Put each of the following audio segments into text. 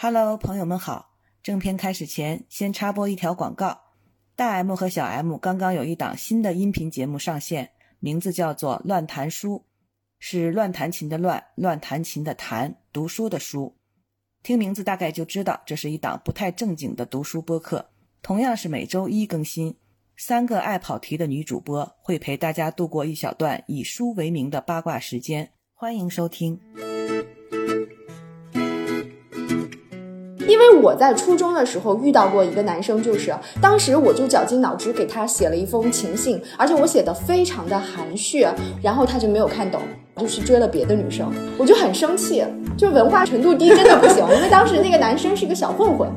Hello，朋友们好。正片开始前，先插播一条广告。大 M 和小 M 刚刚有一档新的音频节目上线，名字叫做《乱弹书》，是乱弹琴的乱，乱弹琴的弹，读书的书。听名字大概就知道，这是一档不太正经的读书播客。同样是每周一更新，三个爱跑题的女主播会陪大家度过一小段以书为名的八卦时间。欢迎收听。因为我在初中的时候遇到过一个男生，就是当时我就绞尽脑汁给他写了一封情信，而且我写的非常的含蓄，然后他就没有看懂，就去追了别的女生，我就很生气，就文化程度低真的不行，因为当时那个男生是个小混混。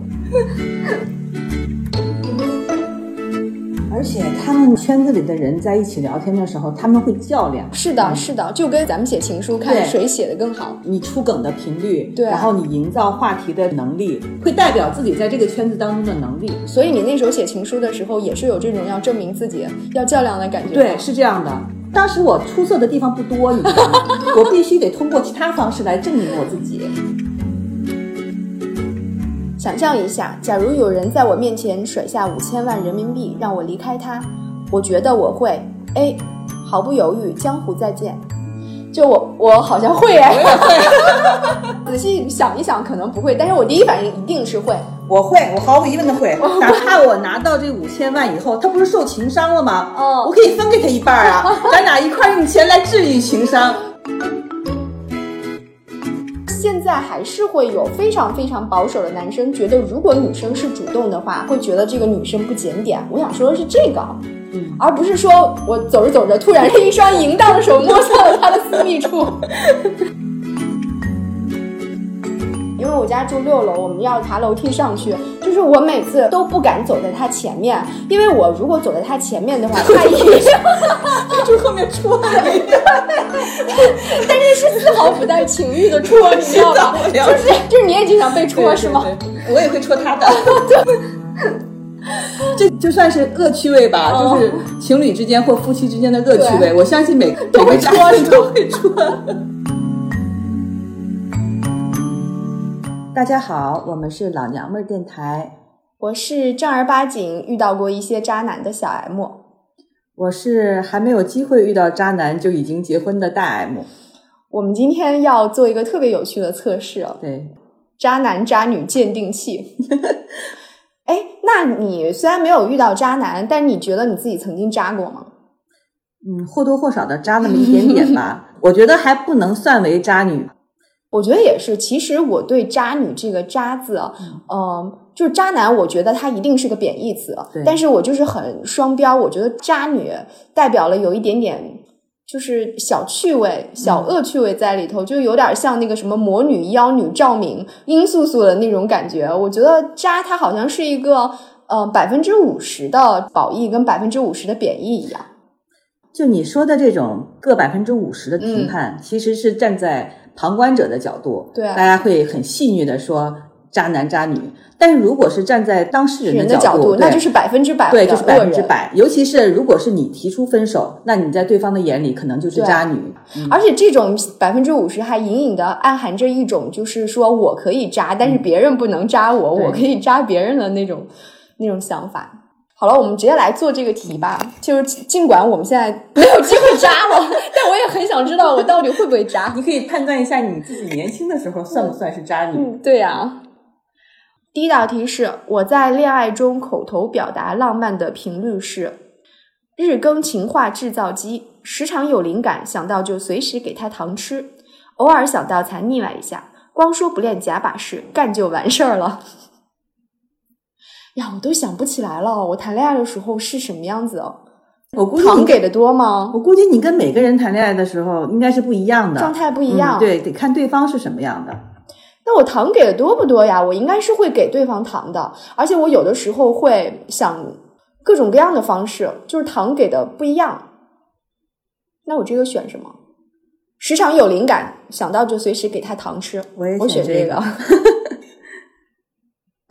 而且他们圈子里的人在一起聊天的时候，他们会较量。是的，是的，就跟咱们写情书，看谁写的更好。你出梗的频率，对，然后你营造话题的能力，会代表自己在这个圈子当中的能力。所以你那时候写情书的时候，也是有这种要证明自己、要较量的感觉。对，是这样的。当时我出色的地方不多，你知道吗？我必须得通过其他方式来证明我自己。想象一下，假如有人在我面前甩下五千万人民币让我离开他，我觉得我会 A，毫不犹豫，江湖再见。就我，我好像会哎，仔细想一想，可能不会，但是我第一反应一定是会。我会，我毫无疑问的 会。哪怕我拿到这五千万以后，他不是受情伤了吗？哦，我可以分给他一半啊，咱俩一块用钱来治愈情伤。现在还是会有非常非常保守的男生觉得，如果女生是主动的话，会觉得这个女生不检点。我想说的是这个，嗯，而不是说我走着走着，突然是一双淫荡的手摸向了他的私密处。因为我家住六楼，我们要爬楼梯上去，就是我每次都不敢走在他前面，因为我如果走在他前面的话，他一 定从后面戳你，但是是丝毫不带情欲的戳，你知道吗？就是就是你也经常被戳是吗？我也会戳他的，这就算是恶趣味吧，就是情侣之间或夫妻之间的恶趣味。我相信每都会戳，都会戳。大家好，我们是老娘们儿电台。我是正儿八经遇到过一些渣男的小 M，我是还没有机会遇到渣男就已经结婚的大 M。我们今天要做一个特别有趣的测试哦，对，渣男渣女鉴定器。哎，那你虽然没有遇到渣男，但你觉得你自己曾经渣过吗？嗯，或多或少的渣那么一点点吧。我觉得还不能算为渣女。我觉得也是，其实我对“渣女”这个“渣”字，嗯，就是渣男，我觉得它一定是个贬义词。但是我就是很双标，我觉得渣女代表了有一点点，就是小趣味、小恶趣味在里头，就有点像那个什么魔女、妖女赵敏、殷素素的那种感觉。我觉得渣它好像是一个，呃，百分之五十的褒义跟百分之五十的贬义一样。就你说的这种各百分之五十的评判，其实是站在。旁观者的角度，对，大家会很戏谑的说渣男渣女。但是如果是站在当事人的角度，那就是百分之百，对，就是百分之百。尤其是如果是你提出分手，那你在对方的眼里可能就是渣女。而且这种百分之五十还隐隐的暗含着一种，就是说我可以渣，但是别人不能渣我，我可以渣别人的那种那种想法。好了，我们直接来做这个题吧。就是尽管我们现在没有机会扎了，但我也很想知道我到底会不会扎。你可以判断一下你自己年轻的时候算不算是渣女？嗯对呀。第一道题是：我在恋爱中口头表达浪漫的频率是日更情话制造机，时常有灵感想到就随时给他糖吃，偶尔想到才腻歪一下，光说不练假把式，干就完事儿了。呀，我都想不起来了。我谈恋爱的时候是什么样子？我估计糖给的多吗？我估计你跟每个人谈恋爱的时候应该是不一样的，状态不一样。对，得看对方是什么样的。那我糖给的多不多呀？我应该是会给对方糖的，而且我有的时候会想各种各样的方式，就是糖给的不一样。那我这个选什么？时常有灵感，想到就随时给他糖吃。我也选这个。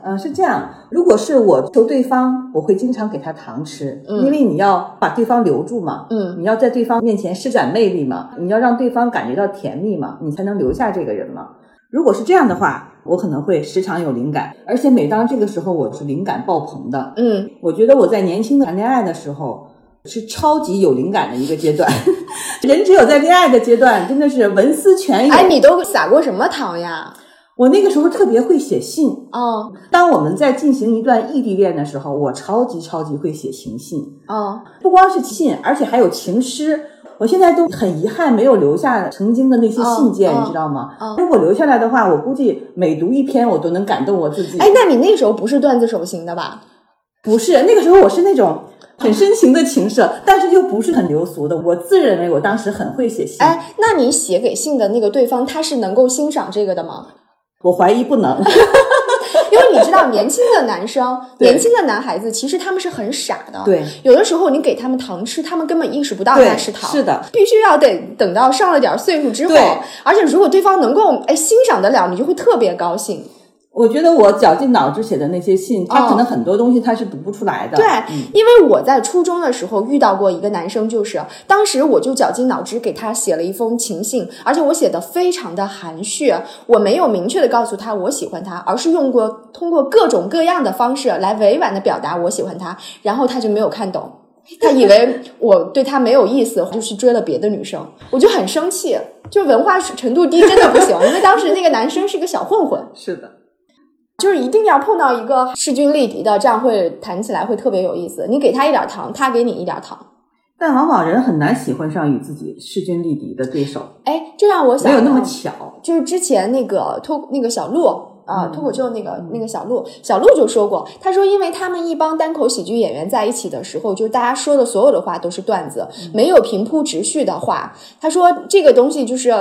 嗯，是这样。如果是我求对方，我会经常给他糖吃，因为你要把对方留住嘛。嗯，你要在对方面前施展魅力嘛，你要让对方感觉到甜蜜嘛，你才能留下这个人嘛。如果是这样的话，我可能会时常有灵感，而且每当这个时候，我是灵感爆棚的。嗯，我觉得我在年轻的谈恋爱的时候是超级有灵感的一个阶段。人只有在恋爱的阶段，真的是文思泉涌。哎，你都撒过什么糖呀？我那个时候特别会写信。哦当我们在进行一段异地恋的时候，我超级超级会写情信，哦，不光是信，而且还有情诗。我现在都很遗憾没有留下曾经的那些信件，哦你知道吗？哦如果留下来的话，我估计每读一篇，我都能感动我自己。哎，那你那时候不是段子手型的吧？不是，那个时候我是那种很深情的情色，但是又不是很流俗的。我自认为我当时很会写信，哎，那你写给信的那个对方，他是能够欣赏这个的吗？我怀疑不能。因为你知道，年轻的男生、年轻的男孩子，其实他们是很傻的。对，有的时候你给他们糖吃，他们根本意识不到对它是糖。是的，必须要得等到上了点岁数之后，而且如果对方能够哎欣赏得了，你就会特别高兴。我觉得我绞尽脑汁写的那些信，他哦可能很多东西他是读不出来的。对，嗯因为我在初中的时候遇到过一个男生，就是当时我就绞尽脑汁给他写了一封情信，而且我写的非常的含蓄，我没有明确的告诉他我喜欢他，而是用过通过各种各样的方式来委婉的表达我喜欢他，然后他就没有看懂。他以为我对他没有意思，就去追了别的女生，我就很生气，就文化程度低真的不行，因为当时那个男生是个小混混，是的，就是一定要碰到一个势均力敌的，这样会谈起来会特别有意思。你给他一点糖，他给你一点糖。但往往人很难喜欢上与自己势均力敌的对手，哎，这让我想没有那么到巧。就是之前那个脱那个小鹿啊，嗯脱口秀那个那个小鹿，小鹿就说过，他说因为他们一帮单口喜剧演员在一起的时候，就是大家说的所有的话都是段子，嗯没有平铺直叙的话。他说这个东西就是。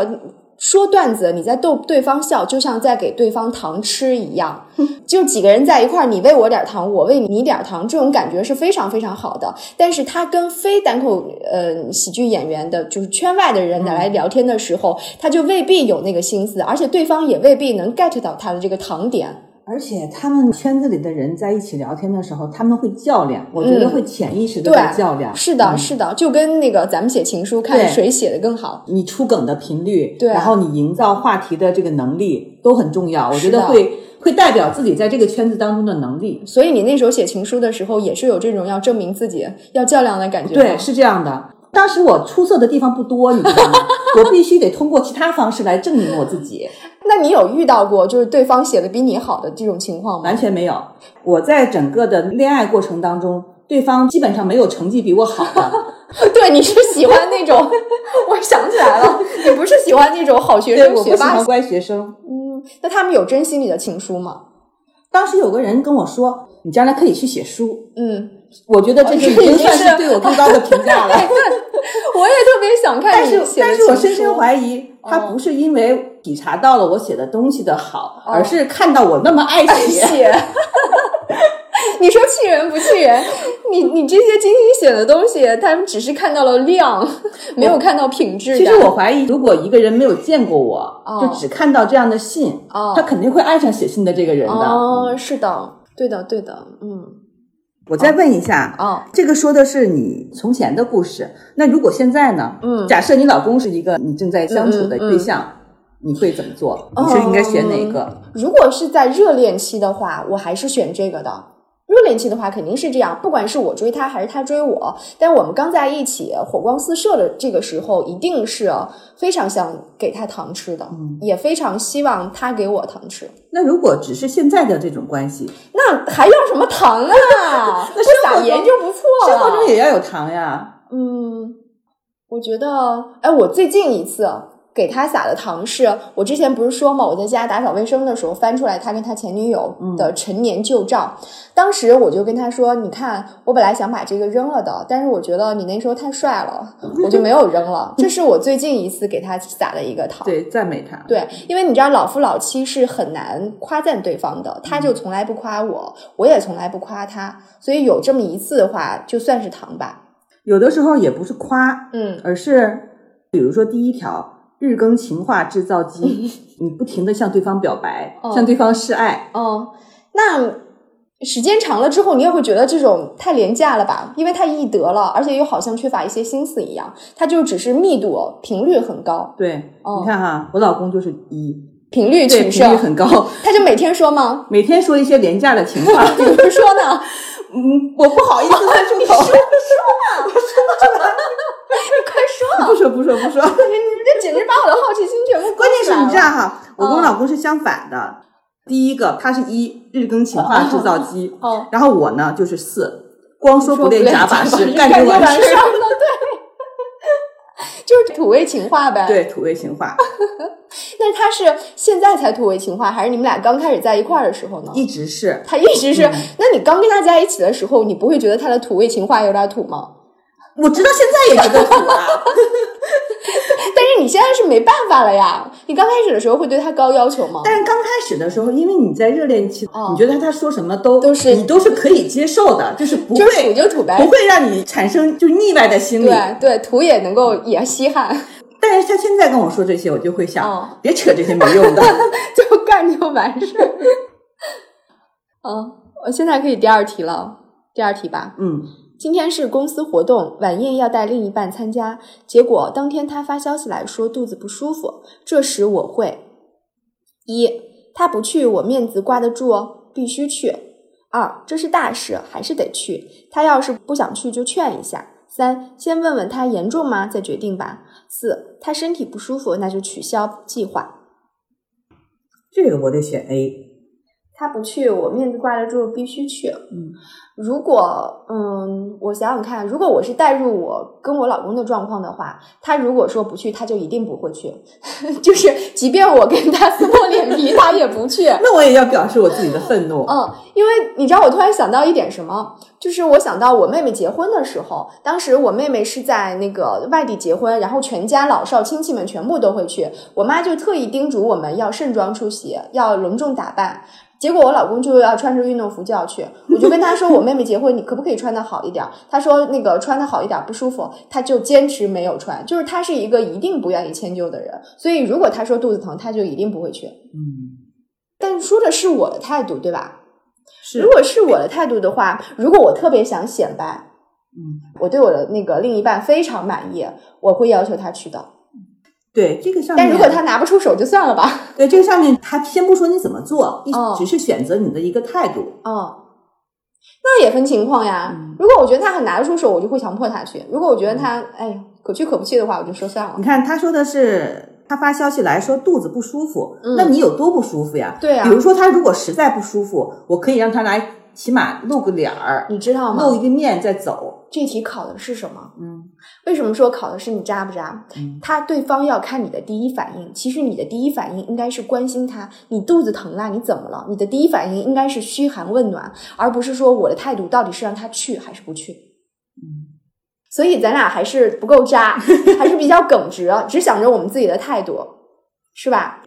说段子，你在逗对方笑，就像在给对方糖吃一样。就几个人在一块儿，你喂我点糖，我喂你点糖，这种感觉是非常非常好的。但是他跟非单口呃喜剧演员的，就是圈外的人来聊天的时候，他就未必有那个心思，而且对方也未必能 get 到他的这个糖点。而且他们圈子里的人在一起聊天的时候，他们会较量，我觉得会潜意识的在较量。是的，嗯是的，就跟那个咱们写情书，看谁写的更好。你出梗的频率，对然后你营造话题的这个能力都很重要。我觉得会会代表自己在这个圈子当中的能力。所以你那时候写情书的时候，也是有这种要证明自己、要较量的感觉。对，是这样的。当时我出色的地方不多，你知道吗？我必须得通过其他方式来证明我自己。那你有遇到过就是对方写的比你好的这种情况吗？完全没有。我在整个的恋爱过程当中，对方基本上没有成绩比我好的。对，你是喜欢那种，我想起来了，你不是喜欢那种好学，生、学霸喜欢。乖学生。嗯，那他们有真心你的情书吗？当时有个人跟我说：“你将来可以去写书。嗯，”我觉得这就已经算是对我最高的评价了。我也特别想看但是，你写的但是我深深怀疑，他哦不是因为体察到了我写的东西的好，哦而是看到我那么爱写。写。你说气人不气人？你你这些精心写的东西，他们只是看到了量，没有看到品质。其实我怀疑，如果一个人没有见过我，哦就只看到这样的信，哦他肯定会爱上写信的这个人的。哦，是的，对的，对的，嗯，我再问一下，哦，这个说的是你从前的故事。那如果现在呢？嗯假设你老公是一个你正在相处的对象，你会怎么做？你是应该选哪个？如果是在热恋期的话，我还是选这个的。热恋期的话，肯定是这样，不管是我追他还是他追我，但我们刚在一起，火光四射的这个时候，一定是非常想给他糖吃的，嗯也非常希望他给我糖吃。那如果只是现在的这种关系，那还要什么糖啊？那撒盐就不错了。生活中也要有糖呀。嗯，我觉得，哎，我最近一次给他撒的糖是，我之前不是说嘛，我在家打扫卫生的时候翻出来他跟他前女友的陈年旧照，当时我就跟他说，你看，我本来想把这个扔了的，但是我觉得你那时候太帅了，我就没有扔了。这是我最近一次给他撒的一个糖。对，赞美他。对，因为你知道老夫老妻是很难夸赞对方的，他就从来不夸我，我也从来不夸他，所以有这么一次的话，就算是糖吧。有的时候也不是夸，嗯，而是比如说第一条。日更情话制造机，你不停的向对方表白，哦向对方示爱，哦，那时间长了之后，你也会觉得这种太廉价了吧？因为太易得了，而且又好像缺乏一些心思一样。它就只是密度、频率很高。对，哦你看哈，我老公就是一，频率对，频率，很高，他就每天说吗？每天说一些廉价的情话。比如说呢？嗯，我不好意思 说出口，快说！不说不说不说。你们 这简直把我的好奇心全部关键是你这样哈，我跟我老公是相反的。第一个，他是一日更情话制造机，哦，然后我呢就是四，光说不练假把式，干干就完事儿。了，对，就是土味情话呗。，对，土味情话 那他是现在才土味情话，还是你们俩刚开始在一块儿的时候呢？一直是。他一直是，那你刚跟他在一起的时候，你不会觉得他的土味情话有点土吗？我直到现在也觉得土啊，你现在是没办法了呀，你刚开始的时候会对他高要求吗？但是刚开始的时候，因为你在热恋期，哦你觉得他说什么都都是你都是可以接受的，就是不会就土呗不，会让你产生就是腻歪的心理。对对，土也能够也稀罕，但是他现在跟我说这些，我就会想，哦别扯这些没用的。就干就完事儿。嗯，我现在可以第二题了，第二题吧。嗯，今天是公司活动，晚宴要带另一半参加，结果当天他发消息来说肚子不舒服，这时我会一他不去我面子挂得住哦，必须去；二这是大事，还是得去，他要是不想去就劝一下；三先问问他严重吗，再决定吧；四他身体不舒服，那就取消计划。这个我得选 A。他不去，我面子挂得住，必须去。嗯，如果嗯，我想想看，如果我是代入我跟我老公的状况的话，他如果说不去，他就一定不会去，就是即便我跟他撕破脸皮，他也不去。那我也要表示我自己的愤怒。嗯，因为你知道，我突然想到一点什么，就是我想到我妹妹结婚的时候，当时我妹妹是在那个外地结婚，然后全家老少亲戚们全部都会去，我妈就特意叮嘱我们要盛装出席，要隆重打扮。结果我老公就要穿着运动服就要去，我就跟他说，我妹妹结婚，你可不可以穿的好一点？他说那个穿的好一点不舒服，他就坚持没有穿，就是他是一个一定不愿意迁就的人，所以如果他说肚子疼，他就一定不会去。嗯，但说的是我的态度，对吧？是如果是我的态度的话，如果我特别想显摆，嗯，我对我的那个另一半非常满意，我会要求他去的。对这个上面，但如果他拿不出手，就算了吧。对这个上面，他先不说你怎么做，只是选择你的一个态度。哦，那也分情况呀。嗯如果我觉得他很拿得出手，我就会强迫他去；如果我觉得他哎可去可不去的话，我就说算了你。看他说的是。他发消息来说肚子不舒服，嗯那你有多不舒服呀？对呀比如说他如果实在不舒服，我可以让他来，起码露个脸儿，你知道吗？露一个面再走。这题考的是什么？嗯为什么说考的是你渣不渣？嗯他对方要看你的第一反应，其实你的第一反应应该是关心他，你肚子疼啦，你怎么了？你的第一反应应该是嘘寒问暖，而不是说我的态度到底是让他去还是不去。嗯，所以咱俩还是不够渣，还是比较耿直，只想着我们自己的态度，是吧？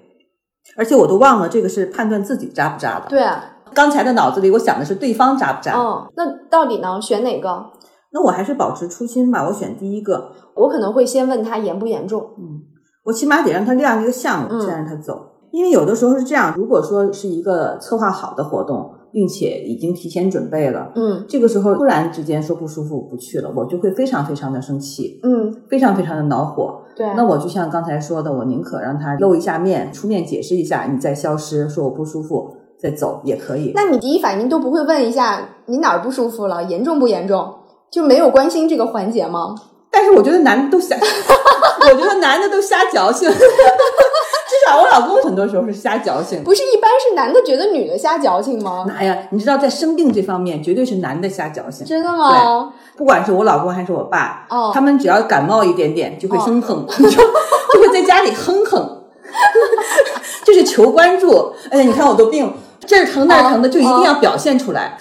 而且我都忘了这个是判断自己渣不渣的。对啊，刚才的脑子里我想的是对方渣不渣。嗯，那到底呢？选哪个？那我还是保持初心吧，我选第一个。我可能会先问他严不严重。嗯，我起码得让他亮一个项目，嗯再让他走。因为有的时候是这样，如果说是一个策划好的活动，并且已经提前准备了，嗯这个时候突然之间说不舒服不去了，我就会非常非常的生气，嗯，非常非常的恼火。对。那我就像刚才说的，我宁可让他露一下面，出面解释一下，你再消失，说我不舒服再走也可以。那你第一反应都不会问一下你哪儿不舒服了，严重不严重，就没有关心这个环节吗？但是我觉得男的都瞎，我觉得男的都瞎矫情。至少我老公很多时候是瞎矫情。不是一般是男的觉得女的瞎矫情吗？哪呀？你知道，在生病这方面，绝对是男的瞎矫情。真的吗？不管是我老公还是我爸，哦他们只要感冒一点点，就会哼哼，就就会在家里哼哼，就是求关注。哎呀，你看我都病，这儿疼那儿疼的，就一定要表现出来。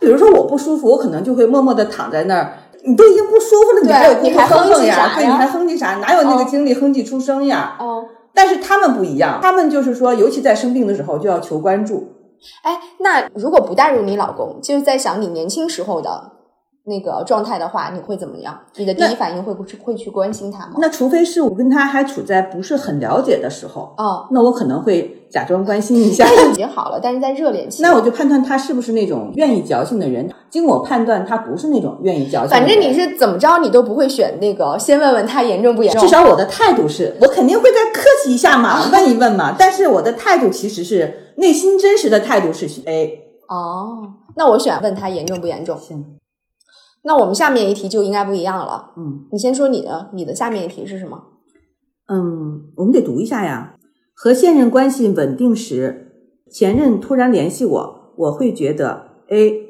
比如说我不舒服，我可能就会默默的躺在那儿。你都已经不舒服了，你还有功夫哼哼哼呀？对，你还哼唧啥？哪有那个哦精力哼唧出声呀？哦，但是他们不一样，他们就是说，尤其在生病的时候就要求关注。哎，那如果不带入你老公，就是在想你年轻时候的那个状态的话，你会怎么样？你的第一反应会不会去关心他吗？那除非是我跟他还处在不是很了解的时候，哦，那我可能会假装关心一下。已经好了，但是在热恋期，那我就判断他是不是那种愿意矫情的人。经我判断，他不是那种愿意矫情。反正你是怎么着，你都不会选那个先问问他严重不严重。至少我的态度是，我肯定会再客气一下嘛，问一问嘛。但是我的态度其实是内心真实的态度是 A。哦，那我选问他严重不严重。行。那我们下面一题就应该不一样了。嗯，你先说你的，你的下面一题是什么？嗯，我们得读一下呀。和现任关系稳定时，前任突然联系我，我会觉得 A，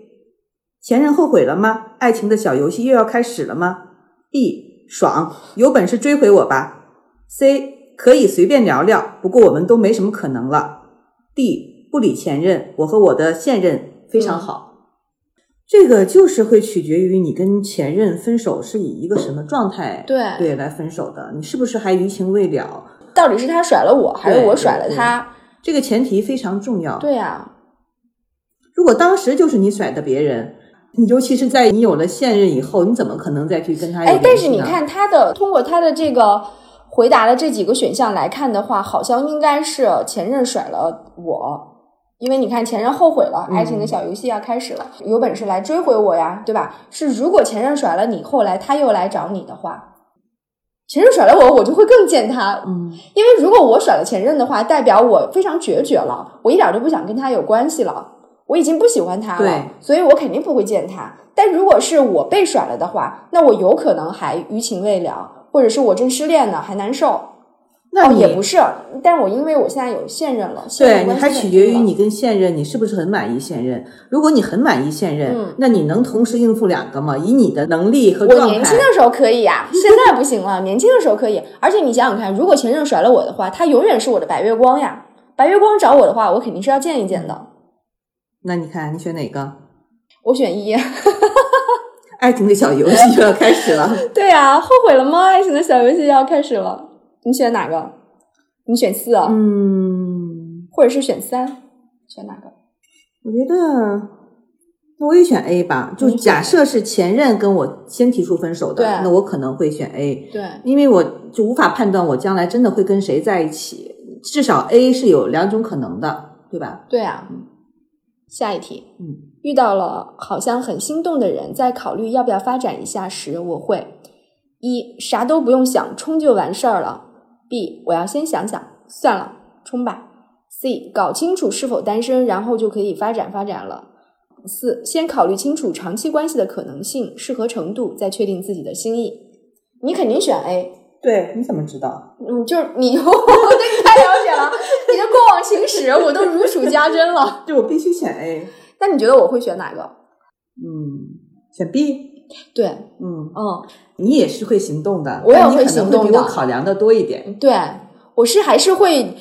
前任后悔了吗？爱情的小游戏又要开始了吗？B，爽，有本事追回我吧。C，可以随便聊聊，不过我们都没什么可能了。D，不理前任，我和我的现任非常好。这个就是会取决于你跟前任分手是以一个什么状态对对来分手的，你是不是还余情未了？到底是他甩了我，还是我甩了他？这个前提非常重要。对呀，如果当时就是你甩的别人，你尤其是在你有了现任以后，你怎么可能再去跟他？哎，但是你看他的通过他的这个回答的这几个选项来看的话，好像应该是前任甩了我。因为你看，前任后悔了，爱情的小游戏要开始了，有本事来追回我呀，对吧？是如果前任甩了你，后来他又来找你的话，前任甩了我，我就会更见他。嗯，因为如果我甩了前任的话，代表我非常决绝了，我一点都不想跟他有关系了，我已经不喜欢他了，所以我肯定不会见他。但如果是我被甩了的话，那我有可能还余情未了，或者是我正失恋呢，还难受。那也不是，但我因为我现在有现任了，对你还取决于你跟现任，你是不是很满意现任？如果你很满意现任，那你能同时应付两个吗？以你的能力和我年轻的时候可以呀，现在不行了。年轻的时候可以，而且你想想看，如果前任甩了我的话，他永远是我的白月光呀。白月光找我的话，我肯定是要见一见的。那你看，你选哪个？我选一。爱情的小游戏就要开始了。对呀，后悔了吗？爱情的小游戏要开始了。你选哪个？你选四啊？嗯，或者是选三？选哪个？我觉得，那我也选 A 吧。就假设是前任跟我先提出分手的，那我可能会选 A。对，因为我就无法判断我将来真的会跟谁在一起。至少 A 是有两种可能的，对吧？对啊。下一题。嗯，遇到了好像很心动的人，在考虑要不要发展一下时，我会。一啥都不用想，冲就完事儿了。B 我要先想想，算了，冲吧。C 搞清楚是否单身，然后就可以发展发展了。四先考虑清楚长期关系的可能性、适合程度，再确定自己的心意。你肯定选 A。对，你怎么知道？嗯，就是你，我对你太了解了，你的过往情史我都如数家珍了。对我必须选 A。那你觉得我会选哪个？嗯，选 B。对，嗯嗯。你也是会行动的，我也会行动的，比我考量的多一点。对，我是还是会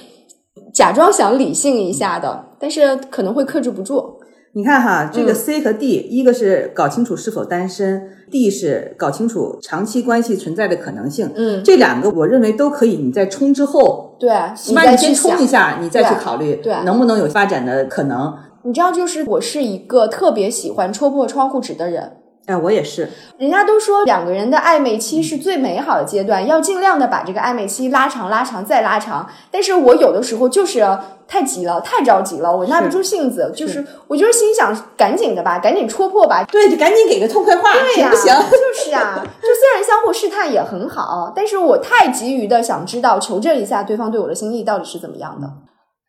假装想理性一下的，但是可能会克制不住。你看哈，这个 C 和 D，一个是搞清楚是否单身，D 是搞清楚长期关系存在的可能性。嗯，这两个我认为都可以。你在冲之后，对，起码你先冲一下，你再去考虑，对，能不能有发展的可能。你知道，就是我是一个特别喜欢戳破窗户纸的人。哎，我也是。人家都说两个人的暧昧期是最美好的阶段，要尽量的把这个暧昧期拉长、拉长再拉长。但是我有的时候就是太急了，太着急了，我耐不住性子，就是我就是心想赶紧的吧，赶紧戳破吧。对，就赶紧给个痛快话，行不行？就是啊，就虽然相互试探也很好，但是我太急于的想知道、求证一下对方对我的心意到底是怎么样的。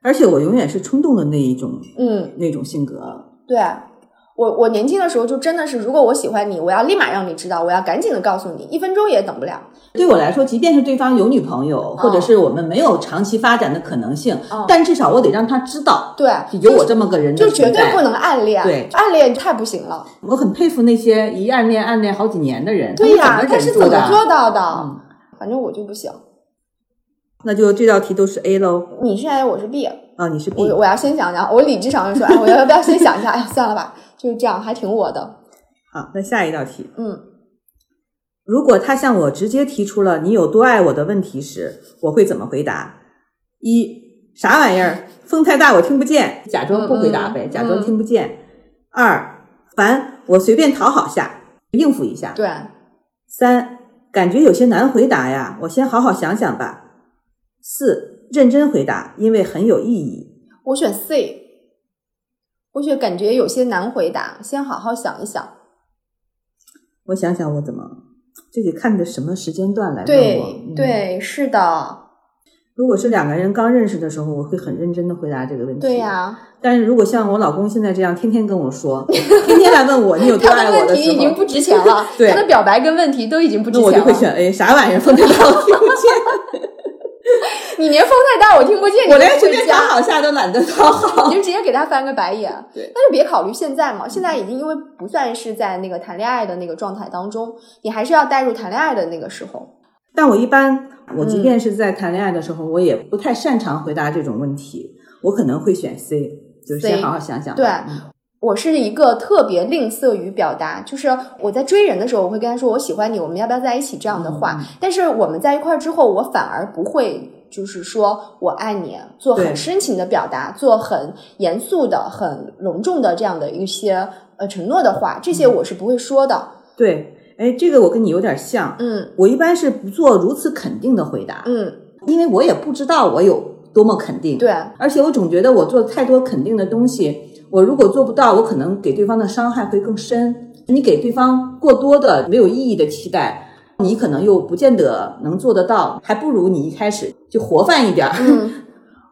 而且我永远是冲动的那一种，嗯，那种性格。对。我我年轻的时候就真的是，如果我喜欢你，我要立马让你知道，我要赶紧的告诉你，一分钟也等不了。对我来说，即便是对方有女朋友，或者是我们没有长期发展的可能性，但至少我得让他知道，对，有我这么个人，就绝对不能暗恋，对，暗恋太不行了。我很佩服那些一暗恋暗恋好几年的人，对呀，他是怎么做到的？嗯，反正我就不行。那就这道题都是 A 喽。你是 A，我是 B 啊，你是 B，我我要先想想，我理智上就说，哎，我要不要先想一下？哎呀，算了吧。就是这样，还挺我的。好，那下一道题。嗯，如果他向我直接提出了你有多爱我的问题时，我会怎么回答？一，啥玩意儿？风太大，我听不见，假装不回答呗，假装听不见。二，烦，我随便讨好下。应付一下。对，三，感觉有些难回答呀，我先好好想想吧。四，认真回答，因为很有意义。我选 C。我觉得感觉有些难回答，先好好想一想。我想想，我怎么这得看的什么时间段来问我？对对，是的。如果是两个人刚认识的时候，我会很认真的回答这个问题。对呀。但是如果像我老公现在这样，天天跟我说，天天来问我你有多爱我的时候，问题已经不值钱了。对，他的表白跟问题都已经不值钱了。我就会选 A，啥玩意儿，风太大，我听不见。你连风太大我听不见，我连随便讨好下都懒得讨好，你就直接给他翻个白眼。对，那就别考虑现在嘛，现在已经因为不算是在那个谈恋爱的那个状态当中，你还是要带入谈恋爱的那个时候。但我一般，我即便是在谈恋爱的时候，我也不太擅长回答这种问题，我可能会选 C，就是先好好想想。对。我是一个特别吝啬于表达，就是我在追人的时候，我会跟他说我喜欢你，我们要不要在一起这样的话。但是我们在一块儿之后，我反而不会就是说我爱你，做很深情的表达，做很严肃的、很隆重的这样的一些呃承诺的话，这些我是不会说的。对，哎，这个我跟你有点像，嗯，我一般是不做如此肯定的回答，嗯，因为我也不知道我有多么肯定，对，而且我总觉得我做太多肯定的东西。我如果做不到，我可能给对方的伤害会更深。你给对方过多的没有意义的期待，你可能又不见得能做得到，还不如你一开始就活泛一点。嗯，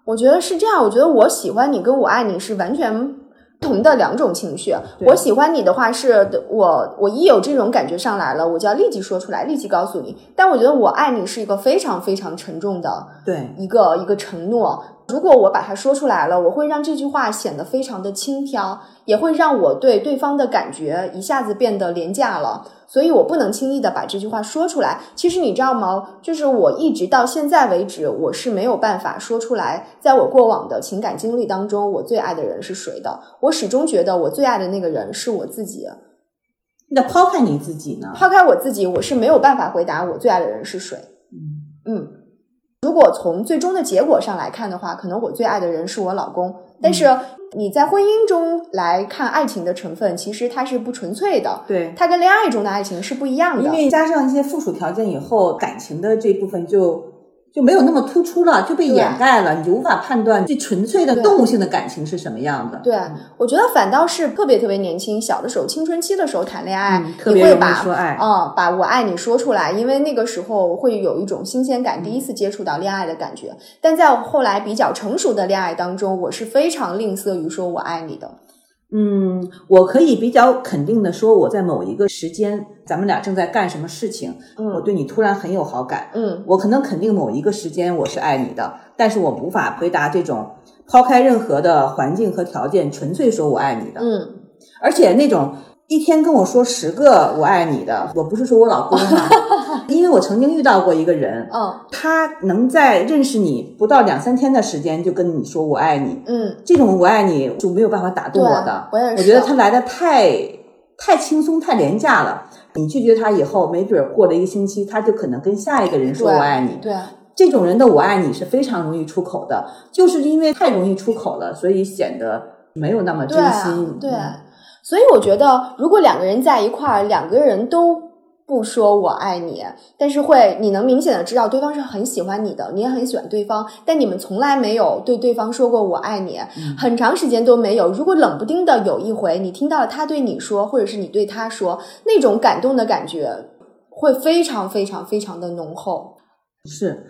我觉得是这样。我觉得我喜欢你跟我爱你是完全不同的两种情绪。我喜欢你的话，是我我一有这种感觉上来了，我就要立即说出来，立即告诉你。但我觉得我爱你是一个非常非常沉重的，对一个一个承诺。如果我把它说出来了，我会让这句话显得非常的轻佻，也会让我对对方的感觉一下子变得廉价了。所以我不能轻易的把这句话说出来。其实你知道吗？就是我一直到现在为止，我是没有办法说出来，在我过往的情感经历当中，我最爱的人是谁的。我始终觉得我最爱的那个人是我自己。那抛开你自己呢？抛开我自己，我是没有办法回答我最爱的人是谁。如果从最终的结果上来看的话，可能我最爱的人是我老公。但是你在婚姻中来看爱情的成分，其实它是不纯粹的。对，它跟恋爱中的爱情是不一样的。因为加上一些附属条件以后，感情的这部分就。就没有那么突出了，就被掩盖了，你就无法判断最纯粹的动物性的感情是什么样的。对，我觉得反倒是特别特别年轻，小的时候，青春期的时候谈恋爱，特别容易说爱，嗯，把我爱你说出来，因为那个时候会有一种新鲜感，第一次接触到恋爱的感觉。但在后来比较成熟的恋爱当中，我是非常吝啬于说我爱你的。嗯，我可以比较肯定的说，我在某一个时间，咱们俩正在干什么事情，我对你突然很有好感，嗯，我可能肯定某一个时间我是爱你的，但是我无法回答这种抛开任何的环境和条件，纯粹说我爱你的，嗯，而且那种。一天跟我说十个我爱你的，我不是说我老公哈，因为我曾经遇到过一个人，嗯，他能在认识你不到两三天的时间就跟你说我爱你，嗯，这种我爱你就没有办法打动我的，我也是，我觉得他来的太太轻松太廉价了。你拒绝他以后，没准过了一个星期，他就可能跟下一个人说我爱你，对，这种人的我爱你是非常容易出口的，就是因为太容易出口了，所以显得没有那么真心，对。所以我觉得，如果两个人在一块儿，两个人都不说我爱你，但是会你能明显的知道对方是很喜欢你的，你也很喜欢对方，但你们从来没有对对方说过我爱你，很长时间都没有。如果冷不丁的有一回你听到了他对你说，或者是你对他说，那种感动的感觉会非常非常非常的浓厚。是，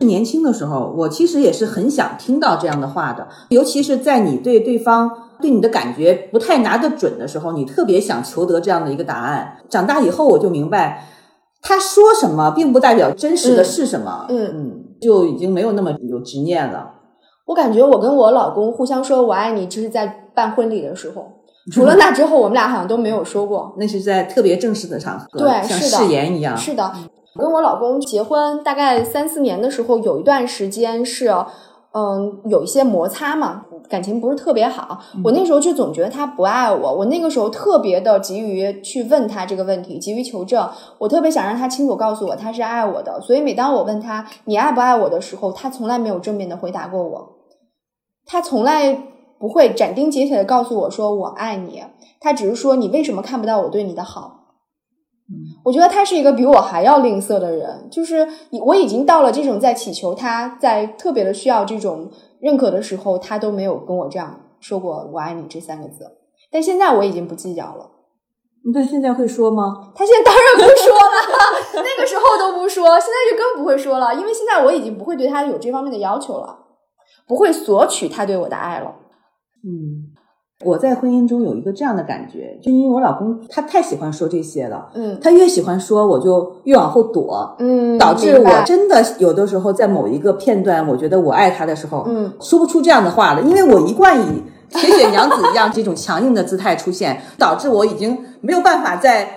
年轻的时候，我其实也是很想听到这样的话的，尤其是在你对对方。对你的感觉不太拿得准的时候，你特别想求得这样的一个答案。长大以后，我就明白，他说什么并不代表真实的是什么。嗯嗯，就已经没有那么有执念了。我感觉我跟我老公互相说“我爱你”，只是在办婚礼的时候。除了那之后，我们俩好像都没有说过。那是在特别正式的场合，对，像誓言一样。是的，我跟我老公结婚大概三四年的时候，有一段时间是。嗯，有一些摩擦嘛，感情不是特别好。我那时候就总觉得他不爱我，我那个时候特别的急于去问他这个问题，急于求证。我特别想让他清楚告诉我他是爱我的，所以每当我问他你爱不爱我的时候，他从来没有正面的回答过我。他从来不会斩钉截铁的告诉我说我爱你，他只是说你为什么看不到我对你的好。我觉得他是一个比我还要吝啬的人，就是我已经到了这种在祈求他在特别的需要这种认可的时候，他都没有跟我这样说过“我爱你”这三个字。但现在我已经不计较了。那现在会说吗？他现在当然不说了，那个时候都不说，现在就更不会说了，因为现在我已经不会对他有这方面的要求了，不会索取他对我的爱了。嗯。我在婚姻中有一个这样的感觉，就因为我老公他太喜欢说这些了，嗯，他越喜欢说，我就越往后躲，嗯，导致我真的有的时候在某一个片段，我觉得我爱他的时候，嗯，说不出这样的话了，因为我一贯以铁血娘子一样这种强硬的姿态出现，导致我已经没有办法再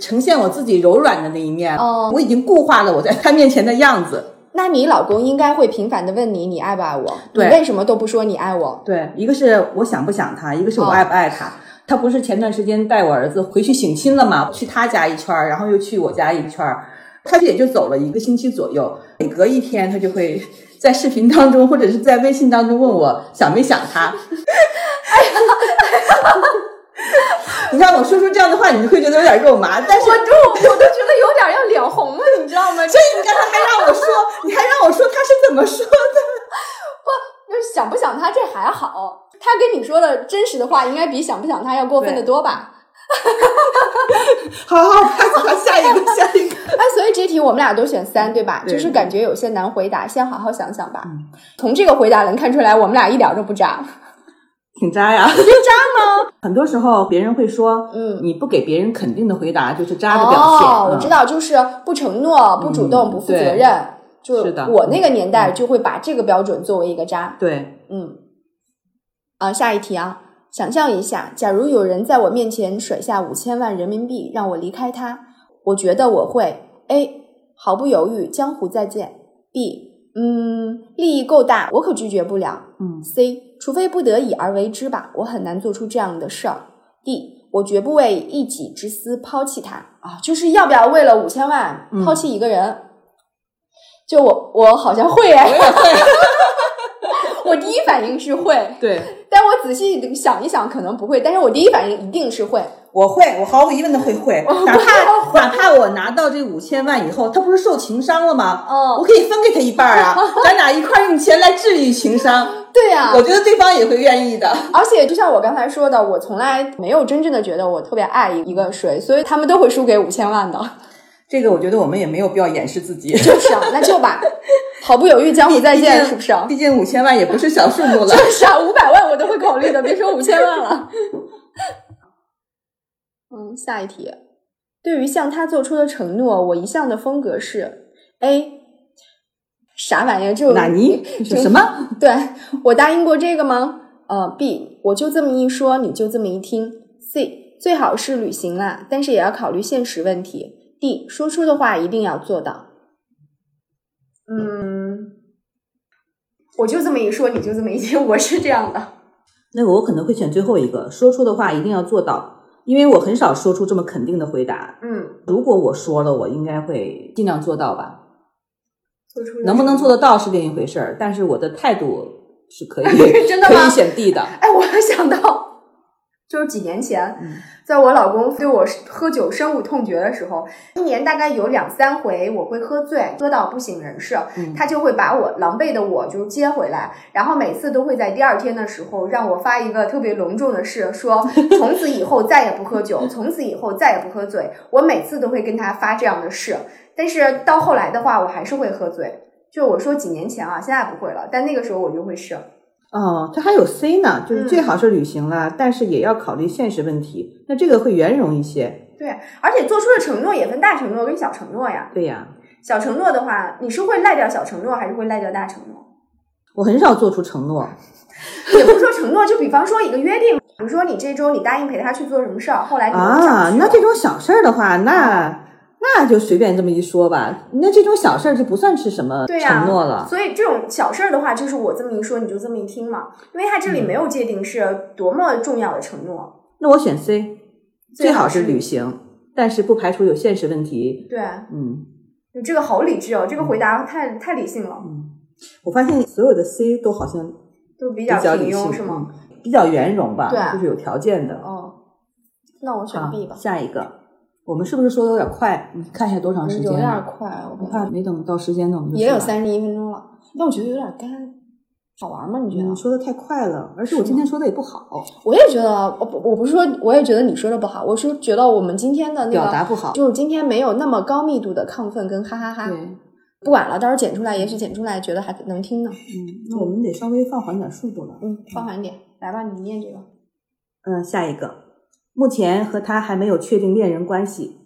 呈现我自己柔软的那一面，哦，我已经固化了我在他面前的样子。那你老公应该会频繁的问你，你爱不爱我？你，为什么都不说你爱我？对，一个是我想不想他，一个是我爱不爱他。他不是前段时间带我儿子回去省亲了吗？去他家一圈儿，然后又去我家一圈儿，他也就走了一个星期左右。每隔一天，他就会 在视频当中或者是在微信当中问我想没想他。哎呀！你看我说出这样的话，你就会觉得有点肉麻，但是我都我都觉得有点要脸红了，你知道吗？所以你刚才还让我说，你还让我说他是怎么说的？不，就是想不想他这还好，他跟你说的真实的话，应该比想不想他要过分的多吧？好好，好，下一个，下一个。哎，所以这题我们俩都选三，对吧？就是感觉有些难回答，先好好想想吧。从这个回答能看出来，我们俩一点都不渣。挺渣呀，不渣吗？很多时候别人会说，嗯，你不给别人肯定的回答就是渣的表现。哦，我知道，就是不承诺、不主动、不负责任。是的，我那个年代就会把这个标准作为一个渣。对，嗯。啊，下一题啊，想象一下，假如有人在我面前甩下五千万人民币让我离开他，我觉得我会 A 毫不犹豫，江湖再见；B 嗯，利益够大，我可拒绝不了。嗯，C。除非不得已而为之吧，我很难做出这样的事儿。D，我绝不为一己之私抛弃他啊，就是要不要为了五千万抛弃一个人？就我，我好像会哎，我也会。我第一反应是会，对，但我仔细想一想，可能不会。但是我第一反应一定是会。我会，我毫无疑问的会会，哪怕哪怕我拿到这五千万以后，他不是受情伤了吗？哦，我可以分给他一半啊，咱俩一块用钱来治愈情伤。对呀，我觉得对方也会愿意的。而且就像我刚才说的，我从来没有真正的觉得我特别爱一个谁，所以他们都会输给五千万的。这个我觉得我们也没有必要掩饰自己。就是啊，那就吧，毫不犹豫，江湖再见，是不是？毕竟五千万也不是小数目了。就是啊，五百万我都会考虑的，别说五千万了。嗯，下一题。对于向他做出的承诺，我一向的风格是 A。啥玩意儿？就哪尼？什么？对我答应过这个吗？呃，B。我就这么一说，你就这么一听。C。最好是履行啦，但是也要考虑现实问题。D。说出的话一定要做到。嗯，我就这么一说，你就这么一听，我是这样的。那我可能会选最后一个，说出的话一定要做到，因为我很少说出这么肯定的回答。嗯，如果我说了，我应该会尽量做到吧。做出能不能做得到是另一回事儿，但是我的态度是可以 真的吗？可以选 D 的。哎，我想到，就是几年前，嗯、在我老公对我喝酒深恶痛绝的时候，一年大概有两三回我会喝醉，喝到不省人事，嗯、他就会把我狼狈的我就接回来，然后每次都会在第二天的时候让我发一个特别隆重的誓，说 从此以后再也不喝酒，从此以后再也不喝醉。我每次都会跟他发这样的誓。但是到后来的话，我还是会喝醉。就我说几年前啊，现在不会了，但那个时候我就会试。哦，它还有 C 呢，就是最好是履行了，嗯、但是也要考虑现实问题。那这个会圆融一些。对，而且做出的承诺也分大承诺跟小承诺呀。对呀，小承诺的话，你是会赖掉小承诺，还是会赖掉大承诺？我很少做出承诺，也不是说承诺，就比方说一个约定，比如说你这周你答应陪他去做什么事儿，后来你啊，那这种小事儿的话，那。那就随便这么一说吧，那这种小事儿就不算是什么承诺了。啊、所以这种小事儿的话，就是我这么一说，你就这么一听嘛，因为它这里没有界定是多么重要的承诺。那我选 C，最好是履行，但是不排除有现实问题。对，嗯，你这个好理智哦，这个回答太太理性了。嗯，我发现所有的 C 都好像都比较平庸，是吗？比较圆融吧，对，就是有条件的。哦，那我选 B 吧。下一个。我们是不是说的有点快？你看一下多长时间？有点快，我怕没等到时间呢，我们就也有三十一分钟了。但我觉得有点干，好玩吗？你觉得？你说的太快了，而且我今天说的也不好。我也觉得，我不，我不是说，我也觉得你说的不好。我是觉得我们今天的那个表达不好，就是今天没有那么高密度的亢奋跟哈哈哈。对，不管了，到时候剪出来，也许剪出来觉得还能听呢。嗯，那我们得稍微放缓点速度了。嗯，放缓点，来吧，你念这个。嗯，下一个，目前和他还没有确定恋人关系。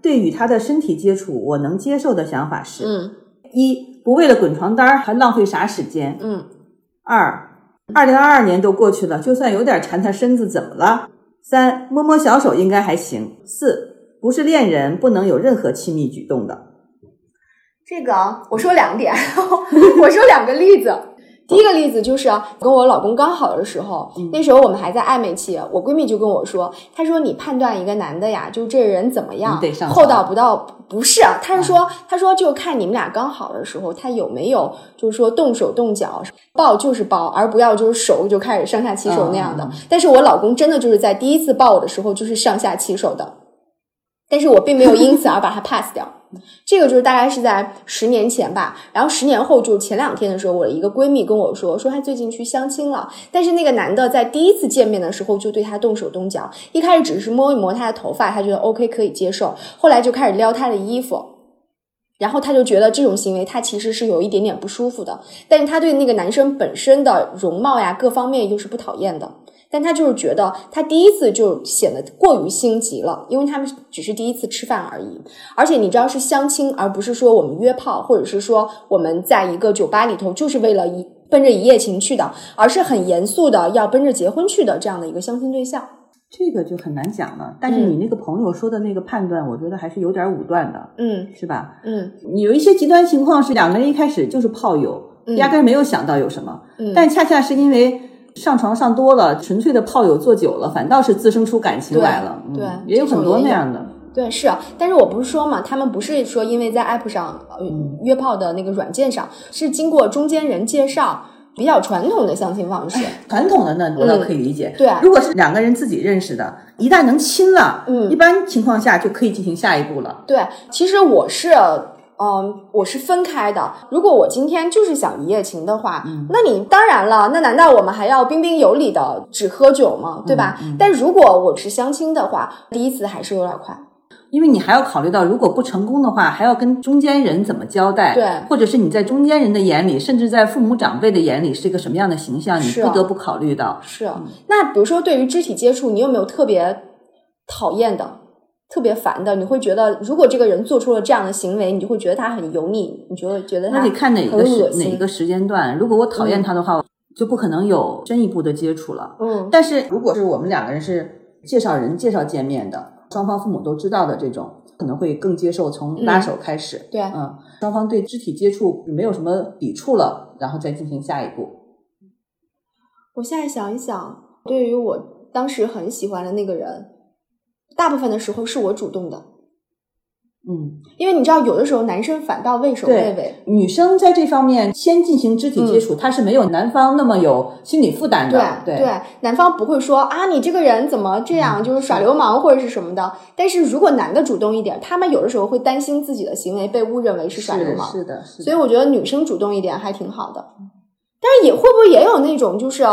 对与他的身体接触，我能接受的想法是：嗯，一不为了滚床单还浪费啥时间？嗯，二，二零二二年都过去了，就算有点馋他身子怎么了？三，摸摸小手应该还行。四，不是恋人不能有任何亲密举动的。这个我说两点，我说两个例子。第一个例子就是跟我老公刚好的时候，那时候我们还在暧昧期，我闺蜜就跟我说，她说你判断一个男的呀，就这人怎么样，厚道不到不是，她是说，她说就看你们俩刚好的时候，他有没有就是说动手动脚，抱就是抱，而不要就是手就开始上下其手那样的。但是我老公真的就是在第一次抱我的时候就是上下其手的，但是我并没有因此而把他 pass 掉。这个就是大概是在十年前吧，然后十年后就是前两天的时候，我的一个闺蜜跟我说，说她最近去相亲了，但是那个男的在第一次见面的时候就对她动手动脚，一开始只是摸一摸她的头发，她觉得 OK 可以接受，后来就开始撩她的衣服，然后她就觉得这种行为她其实是有一点点不舒服的，但是她对那个男生本身的容貌呀各方面又是不讨厌的。但他就是觉得他第一次就显得过于心急了，因为他们只是第一次吃饭而已，而且你知道是相亲，而不是说我们约炮，或者是说我们在一个酒吧里头就是为了一奔着一夜情去的，而是很严肃的要奔着结婚去的这样的一个相亲对象。这个就很难讲了。但是你那个朋友说的那个判断，我觉得还是有点武断的，嗯，是吧？嗯，有一些极端情况是两个人一开始就是炮友，压根没有想到有什么，但恰恰是因为。上床上多了，纯粹的炮友坐久了，反倒是滋生出感情来了。对，也有很多那样的。对，是。但是我不是说嘛，他们不是说因为在 app 上约炮的那个软件上，是经过中间人介绍，比较传统的相亲方式。传统的呢，我倒可以理解。对，如果是两个人自己认识的，一旦能亲了，嗯，一般情况下就可以进行下一步了。对，其实我是。嗯，我是分开的。如果我今天就是想一夜情的话，那你当然了，那难道我们还要彬彬有礼的只喝酒吗？对吧？但如果我是相亲的话，第一次还是有点快，因为你还要考虑到，如果不成功的话，还要跟中间人怎么交代？对，或者是你在中间人的眼里，甚至在父母长辈的眼里是一个什么样的形象？你不得不考虑到。是。那比如说，对于肢体接触，你有没有特别讨厌的？特别烦的，你会觉得如果这个人做出了这样的行为，你就会觉得他很油腻，你就会觉得他那得看哪个时哪个时间段。如果我讨厌他的话，就不可能有深一步的接触了。嗯，但是如果是我们两个人是介绍人介绍见面的，双方父母都知道的这种，可能会更接受从拉手开始。对，嗯，双方对肢体接触没有什么抵触了，然后再进行下一步。我现在想一想，对于我当时很喜欢的那个人。大部分的时候是我主动的，嗯，因为你知道，有的时候男生反倒畏首畏尾，女生在这方面先进行肢体接触，她是没有男方那么有心理负担的，对对，男方不会说啊，你这个人怎么这样，就是耍流氓或者是什么的。但是如果男的主动一点，他们有的时候会担心自己的行为被误认为是耍流氓，是的，所以我觉得女生主动一点还挺好的。但是也会不会也有那种就是。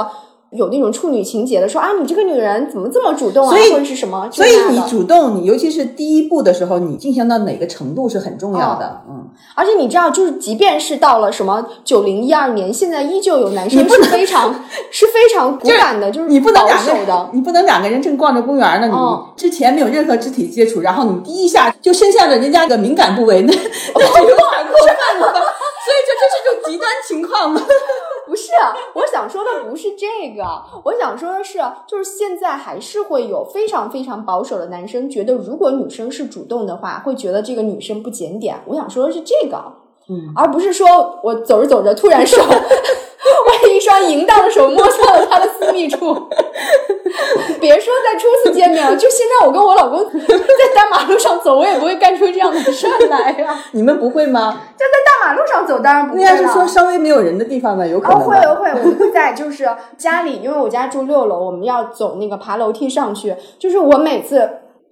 有那种处女情节的，说啊，你这个女人怎么这么主动啊，或者是什么？所以你主动，你尤其是第一步的时候，你进行到哪个程度是很重要的。嗯，而且你知道，就是即便是到了什么九零一二年，现在依旧有男生是非常 是非常骨感的，就是你不能两个的，你不能两个人正逛着公园呢，你之前没有任何肢体接触，然后你第一下就伸向了人家的敏感部位，那 那就有点过分了。所以这这是一种极端情况吗？不是，我想说的不是这个，我想说的是，就是现在还是会有非常非常保守的男生觉得，如果女生是主动的话，会觉得这个女生不检点。我想说的是这个，嗯，而不是说我走着走着突然手。我一双淫荡的手摸错了他的私密处，别说在初次见就现在我跟我老公 在大马路上走，我也不会干出这样的事儿来呀。你们不会吗？就在大马路上走，当然不会了。那要是说稍微没有人的地方呢，有可能。会会，我们会在就是家里，因为我家住六楼，我们要走那个爬楼梯上去。就是我每次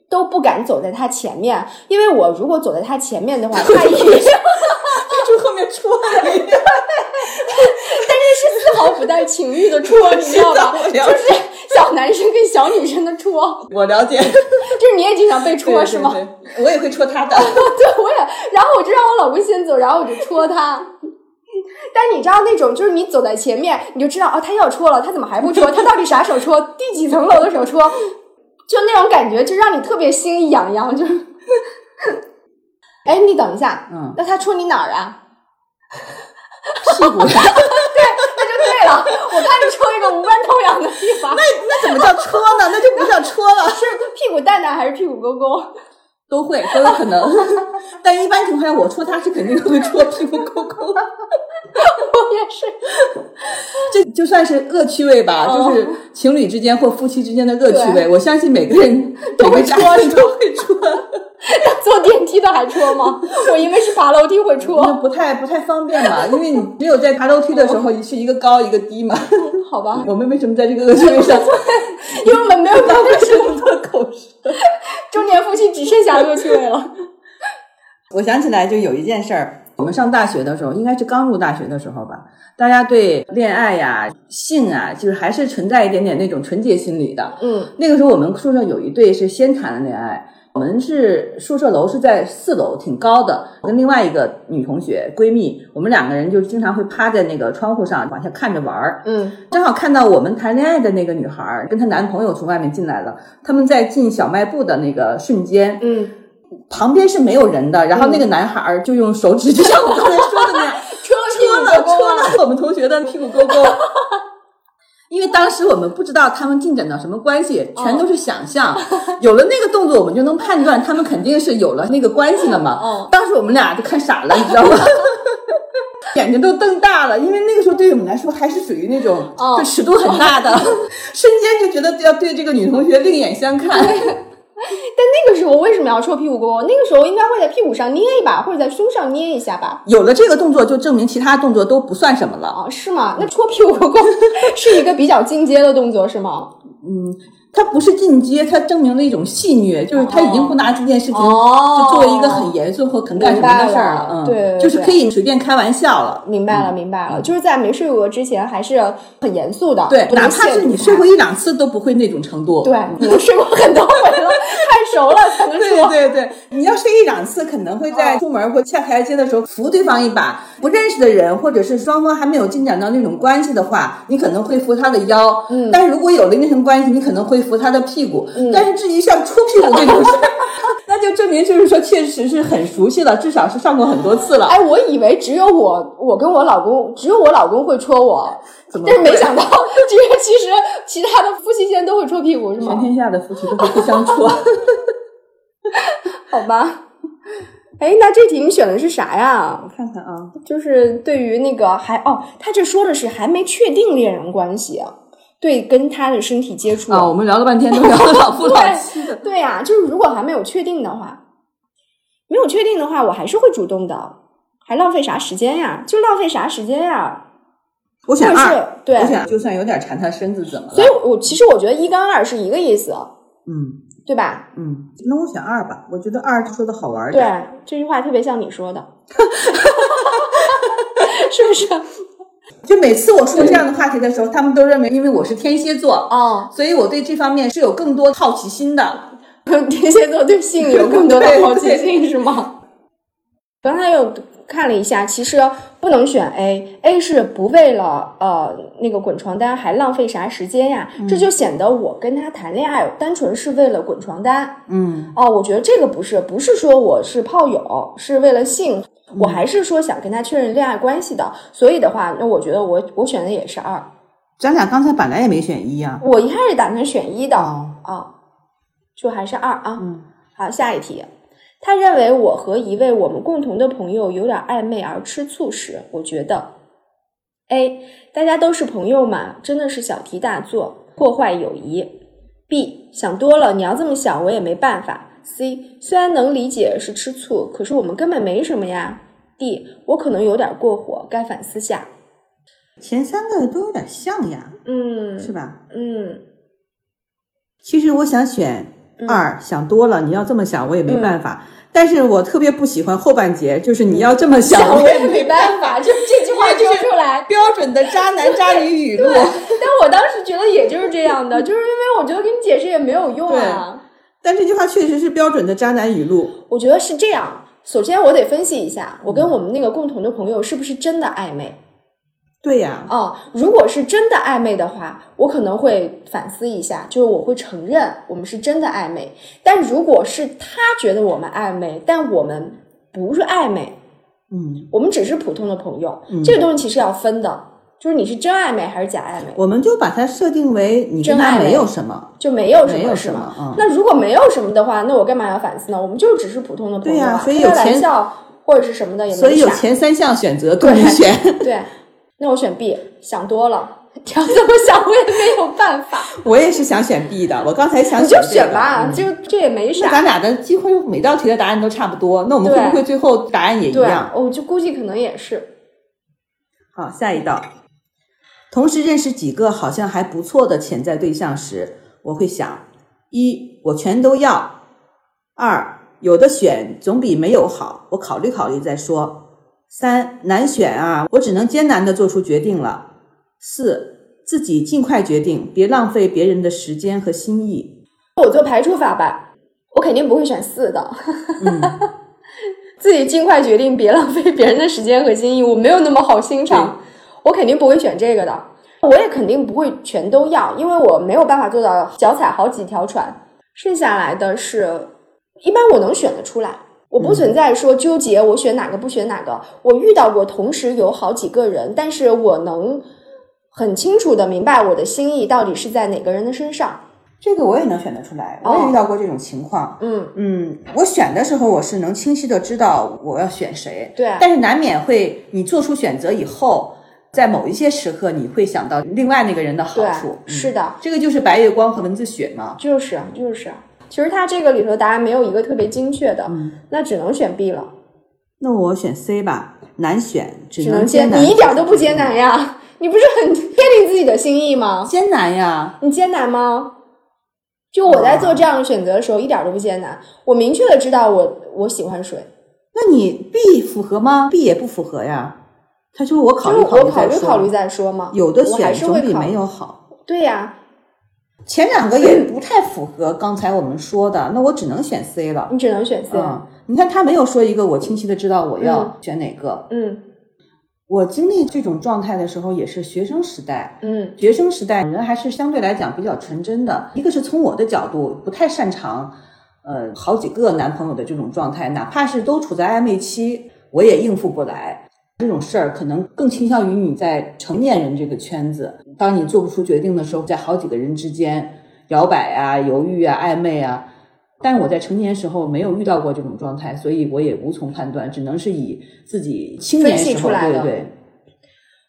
都不敢走在他前面，因为我如果走在他前面的话，他一就后面戳你，但是丝毫不带情欲的戳，你知道吧？就是小男生跟小女生的戳。我了解，就是你也经常被戳是吗？我也会戳他的，对，我也。然后我就让我老公先走，然后我就戳他。但你知道那种，就是你走在前面，你就知道哦，他要戳了，他怎么还不戳？他到底啥时候戳？第几层楼的时候戳？就那种感觉，就让你特别心痒痒。就是，哎，你等一下，嗯，那他戳你哪儿啊？屁股。对，那就对了。我怕你戳一个无关痛痒的地方。那那怎么叫戳呢？那就不叫戳了。是屁股蛋蛋还是屁股沟沟？都会都有可能，但一般情况下，我戳他是肯定会戳屁股沟沟。我也是，这就算是恶趣味吧，就是情侣之间或夫妻之间的恶趣味。我相信每个人都会戳，都会戳。坐电梯的还戳吗？我因为是爬楼梯会戳，不太不太方便嘛，因为你只有在爬楼梯的时候是一个高一个低嘛。好吧，我们为什么在这个恶趣味上？因为我们没有搞过那么多口舌，中年夫妻只剩下恶趣味了。我想起来，就有一件事儿。我们上大学的时候，应该是刚入大学的时候吧，大家对恋爱呀、性啊，就是还是存在一点点那种纯洁心理的。嗯，那个时候我们宿舍有一对是先谈了恋爱，我们是宿舍楼是在四楼，挺高的。我跟另外一个女同学闺蜜，我们两个人就经常会趴在那个窗户上往下看着玩儿。嗯，正好看到我们谈恋爱的那个女孩跟她男朋友从外面进来了，他们在进小卖部的那个瞬间，嗯。旁边是没有人的，然后那个男孩就用手指，就像我刚才说的那样，戳了戳了我们同学的屁股沟沟。因为当时我们不知道他们进展到什么关系，全都是想象。有了那个动作，我们就能判断他们肯定是有了那个关系了嘛。当时我们俩就看傻了，你知道吗？眼睛都瞪大了，因为那个时候对于我们来说还是属于那种就尺度很大的，瞬间就觉得要对这个女同学另眼相看。但那个时候为什么要戳屁股沟沟？那个时候应该会在屁股上捏一把，或者在胸上捏一下吧。有了这个动作，就证明其他动作都不算什么了啊？是吗？那戳屁股沟沟 是一个比较进阶的动作，是吗？嗯。它不是进阶，它证明了一种戏谑，就是他已经不拿这件事情就作为一个很严肃或肯干什么的事儿了，嗯，对，就是可以随便开玩笑了。明白了，明白了，就是在没睡过之前还是很严肃的，对，哪怕是你睡过一两次都不会那种程度，对，你睡过很多回了，太熟了才能说。对对对，你要睡一两次，可能会在出门或下台阶的时候扶对方一把，不认识的人或者是双方还没有进展到那种关系的话，你可能会扶他的腰，嗯，但是如果有了那层关系，你可能会扶他的屁股。但是至于像戳屁股这种事，那就证明就是说确实是很熟悉了，至少是上过很多次了。哎，我以为只有我，我跟我老公，只有我老公会戳我，但是没想到，这个其实其他的夫妻间都会戳屁股，是吗？全天下的夫妻都会互相戳。好吧。哎，那这题你选的是啥呀？我看看啊，就是对于那个还哦，他这说的是还没确定恋人关系。对，跟他的身体接触啊，我们聊了半天都聊老夫老妻的。对呀，就是如果还没有确定的话，没有确定的话，我还是会主动的，还浪费啥时间呀？就浪费啥时间呀？我想二，对，我想就算有点缠他身子怎么了？所以，我其实我觉得一跟二是一个意思，嗯，对吧？嗯，那我选二吧，我觉得二说的好玩点。对，这句话特别像你说的，是不是？就每次我说这样的话题的时候，他们都认为因为我是天蝎座哦，所以我对这方面是有更多好奇心的。天蝎座对性有更多的好奇心是吗？刚才又看了一下，其实不能选 A，A 是不为了呃那个滚床单还浪费啥时间呀？这就显得我跟他谈恋爱单纯是为了滚床单。嗯，哦，我觉得这个不是，不是说我是炮友，是为了性。我还是说想跟他确认恋爱关系的，所以的话，那我觉得我我选的也是二。咱俩刚才本来也没选一呀。我一开始打算选一的啊，就还是二啊。嗯，好，下一题。他认为我和一位我们共同的朋友有点暧昧而吃醋时，我觉得 A 大家都是朋友嘛，真的是小题大做，破坏友谊。B 想多了，你要这么想，我也没办法。C 虽然能理解是吃醋，可是我们根本没什么呀。D 我可能有点过火，该反思下。前三个都有点像呀，嗯，是吧？嗯，其实我想选二想多了，你要这么想，我也没办法。但是我特别不喜欢后半截，就是你要这么想，我也没办法。就这句话说出来，标准的渣男渣女语录。但我当时觉得也就是这样的，就是因为我觉得跟你解释也没有用啊。但这句话确实是标准的渣男语录。我觉得是这样。首先，我得分析一下，我跟我们那个共同的朋友是不是真的暧昧。对呀，哦，如果是真的暧昧的话，我可能会反思一下，就是我会承认我们是真的暧昧。但如果是他觉得我们暧昧，但我们不是暧昧，嗯，我们只是普通的朋友，这个东西其实要分的，就是你是真暧昧还是假暧昧。我们就把它设定为你跟他没有什么，就没有什么是吗？嗯，那如果没有什么的话，那我干嘛要反思呢？我们就只是普通的朋友啊，所以有玩笑或者是什么的也没所以有前三项选择都你选，对。那我选 B，想多了，要这么想我也没有办法。我也是想选 B 的，我刚才想你就选吧，就这也没啥。咱俩的几乎每道题的答案都差不多，那我们会不会最后答案也一样？我就估计可能也是。好，下一道，同时认识几个好像还不错的潜在对象时，我会想：一，我全都要；二，有的选总比没有好，我考虑考虑再说。三难选啊，我只能艰难的做出决定了。四自己尽快决定，别浪费别人的时间和心意。我做排除法吧，我肯定不会选四的。嗯，自己尽快决定，别浪费别人的时间和心意。我没有那么好心肠，我肯定不会选这个的。我也肯定不会全都要，因为我没有办法做到脚踩好几条船。剩下来的是一般我能选得出来。我不存在说纠结我选哪个不选哪个，我遇到过同时有好几个人，但是我能很清楚的明白我的心意到底是在哪个人的身上。这个我也能选得出来，我也遇到过这种情况。嗯嗯，我选的时候我是能清晰的知道我要选谁，对，但是难免会你做出选择以后，在某一些时刻你会想到另外那个人的好处。是的，这个就是白月光和文字雪嘛，就是就是。其实它这个里头答案没有一个特别精确的，那只能选 B 了。那我选 C 吧，难选，只能艰难。你一点都不艰难呀，你不是很坚定自己的心意吗？艰难呀，你艰难吗？就我在做这样的选择的时候，一点都不艰难。我明确的知道我我喜欢谁。那你 B 符合吗？B 也不符合呀。他说我考虑考虑考虑考虑再说吗？有的选总比没有好。对呀。前两个也不太符合刚才我们说的，那我只能选 C 了。你只能选 C。嗯，你看他没有说一个我清晰的知道我要选哪个。嗯，我经历这种状态的时候也是学生时代。嗯，学生时代人还是相对来讲比较纯真的。一个是从我的角度不太擅长，呃，好几个男朋友的这种状态，哪怕是都处在暧昧期，我也应付不来。这种事儿可能更倾向于你在成年人这个圈子，当你做不出决定的时候，在好几个人之间摇摆啊、犹豫啊、暧昧啊。但是我在成年时候没有遇到过这种状态，所以我也无从判断，只能是以自己青年时候对对。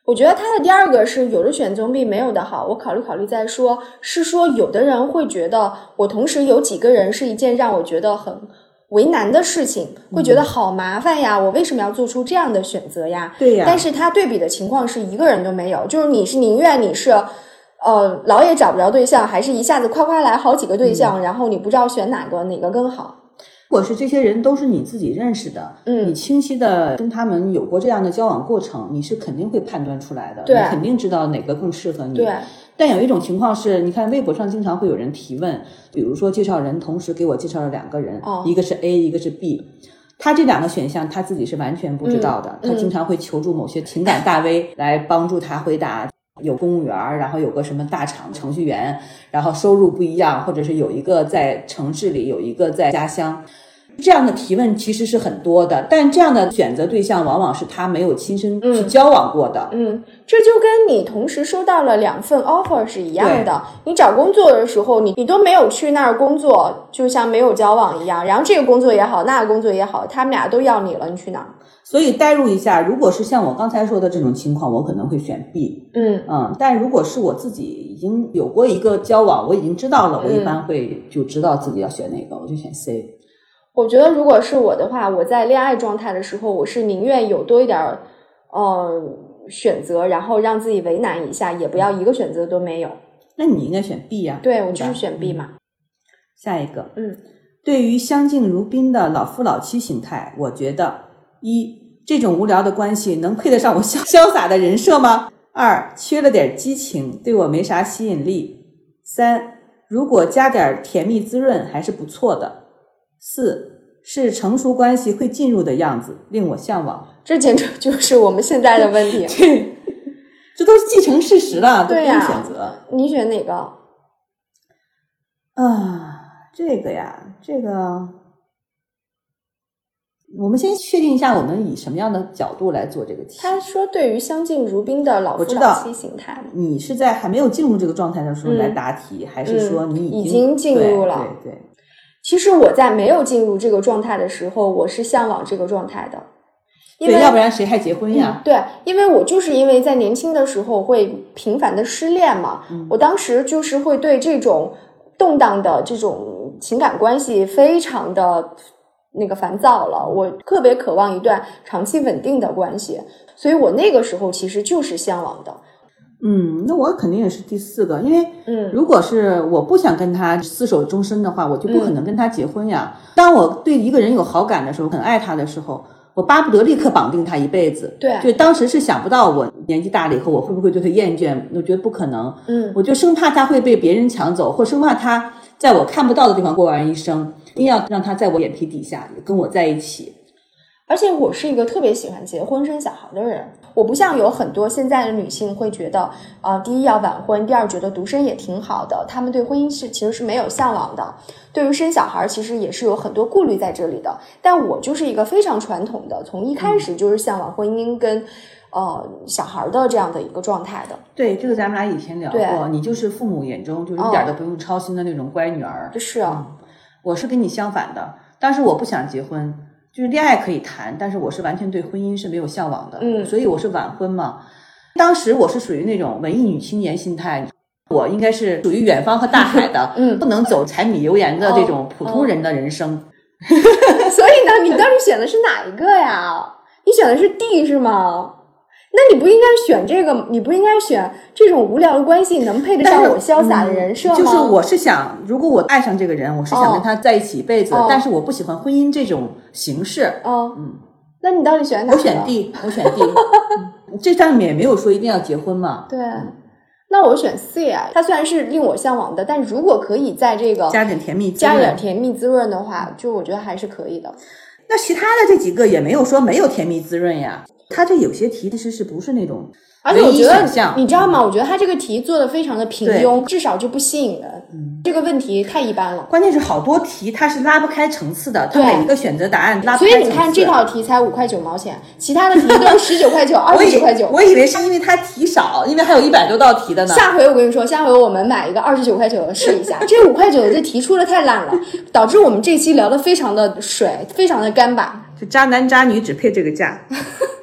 我觉得他的第二个是有的选总比没有的好，我考虑考虑再说。是说有的人会觉得我同时有几个人是一件让我觉得很。为难的事情会觉得好麻烦呀，我为什么要做出这样的选择呀？对呀。但是他对比的情况是一个人都没有，就是你是宁愿你是，呃，老也找不着对象，还是一下子夸夸来好几个对象，然后你不知道选哪个哪个更好？如果是这些人都是你自己认识的，嗯，你清晰的跟他们有过这样的交往过程，你是肯定会判断出来的，对，肯定知道哪个更适合你，对。但有一种情况是，你看微博上经常会有人提问，比如说介绍人同时给我介绍了两个人，一个是 A，一个是 B，他这两个选项他自己是完全不知道的，他经常会求助某些情感大 V 来帮助他回答。有公务员，然后有个什么大厂程序员，然后收入不一样，或者是有一个在城市里，有一个在家乡。这样的提问其实是很多的，但这样的选择对象往往是他没有亲身去交往过的。嗯，这就跟你同时收到了两份 offer 是一样的。你找工作的时候，你你都没有去那儿工作，就像没有交往一样。然后这个工作也好，那个工作也好，他们俩都要你了，你去哪儿？所以代入一下，如果是像我刚才说的这种情况，我可能会选 B。嗯嗯，但如果是我自己已经有过一个交往，我已经知道了，我一般会就知道自己要选哪个，我就选 C。我觉得，如果是我的话，我在恋爱状态的时候，我是宁愿有多一点儿，嗯，选择，然后让自己为难一下，也不要一个选择都没有。那你应该选 B 呀？对，我就是选 B 嘛。下一个，嗯，对于相敬如宾的老夫老妻形态，我觉得一这种无聊的关系能配得上我潇 潇洒的人设吗？二缺了点激情，对我没啥吸引力。三如果加点甜蜜滋润还是不错的。四是成熟关系会进入的样子，令我向往。这简直就是我们现在的问题。对，这都是既成事实了，都不用对呀选择。你选哪个？啊，这个呀，这个，我们先确定一下，我们以什么样的角度来做这个题。他说对于相敬如宾的老夫妻形态，你是在还没有进入这个状态的时候嗯来答题，还是说你已经经进入了对对对，其实我在没有进入这个状态的时候，我是向往这个状态的，因为对，要不然谁还结婚呀？对，因为我就是因为在年轻的时候会频繁的失恋嘛，嗯我当时就是会对这种动荡的这种情感关系非常的那个烦躁了，我特别渴望一段长期稳定的关系，所以我那个时候其实就是向往的，嗯，那我肯定也是第四个，因为嗯如果是我不想跟他厮守终身的话，我就不可能跟他结婚呀。当我对一个人有好感的时候，很爱他的时候，我巴不得立刻绑定他一辈子。对就当时是想不到我年纪大了以后，我会不会对他厌倦，我觉得不可能。嗯我就生怕他会被别人抢走，或生怕他在我看不到的地方过完一生，一定要让他在我眼皮底下跟我在一起。而且我是一个特别喜欢结婚生小孩的人，我不像有很多现在的女性会觉得，啊、第一要晚婚，第二觉得独身也挺好的，她们对婚姻是其实是没有向往的，对于生小孩其实也是有很多顾虑在这里的。但我就是一个非常传统的，从一开始就是向往婚姻跟呃小孩的这样的一个状态的，对，这个咱们俩以前聊过，你就是父母眼中就是一点都不用操心的那种乖女儿。就是啊，我是跟你相反的，当时我不想结婚，就是恋爱可以谈，但是我是完全对婚姻是没有向往的，嗯所以我是晚婚嘛。当时我是属于那种文艺女青年心态，我应该是属于远方和大海的，嗯不能走柴米油盐的这种普通人的人生。所以呢，你当时选的是哪一个呀？你选的是 D 是吗？那你不应该选这个，你不应该选这种无聊的关系能配得上我潇洒的人设吗？嗯就是我是想，如果我爱上这个人，我是想跟他在一起一辈子，哦但是我不喜欢婚姻这种形式。哦，嗯，那你到底选哪个？我选 D，我选 D，嗯 这上面也没有说一定要结婚嘛，对，那我选 C 啊。它虽然是令我向往的，但如果可以在这个加点甜蜜滋加点甜蜜滋润的话，就我觉得还是可以的。那其他的这几个也没有说没有甜蜜滋润呀，他这有些题其实是不是那种而且我觉得你知道吗？我觉得他这个题做的非常的平庸，至少就不吸引人。嗯这个问题太一般了。关键是好多题它是拉不开层次的，它每一个选择答案拉不所开所。以你看这套题才五块九毛钱，其他的题都是十九块九、二十九块九。我以为是因为它题少，因为还有一百多道题的呢。下回我跟你说，下回我们买一个二十九块九的试一下。这五块九的这题出的太烂了，导致我们这期聊的非常的水，非常的干巴。就渣男渣女只配这个价。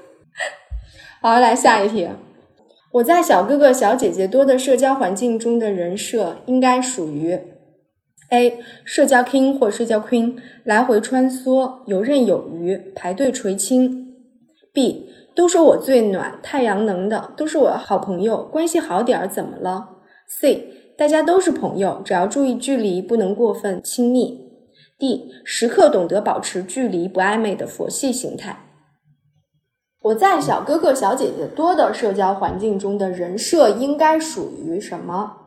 好，来下一题。我在小哥哥小姐姐多的社交环境中的人设应该属于 A 社交 king 或社交 queen，来回穿梭，游刃有余，排队垂青。B 都说我最暖，太阳能的，都是我的好朋友，关系好点儿怎么了？C 大家都是朋友，只要注意距离，不能过分亲密。D 时刻懂得保持距离，不暧昧的佛系形态。我在小哥哥小姐姐多的社交环境中的人设应该属于什么？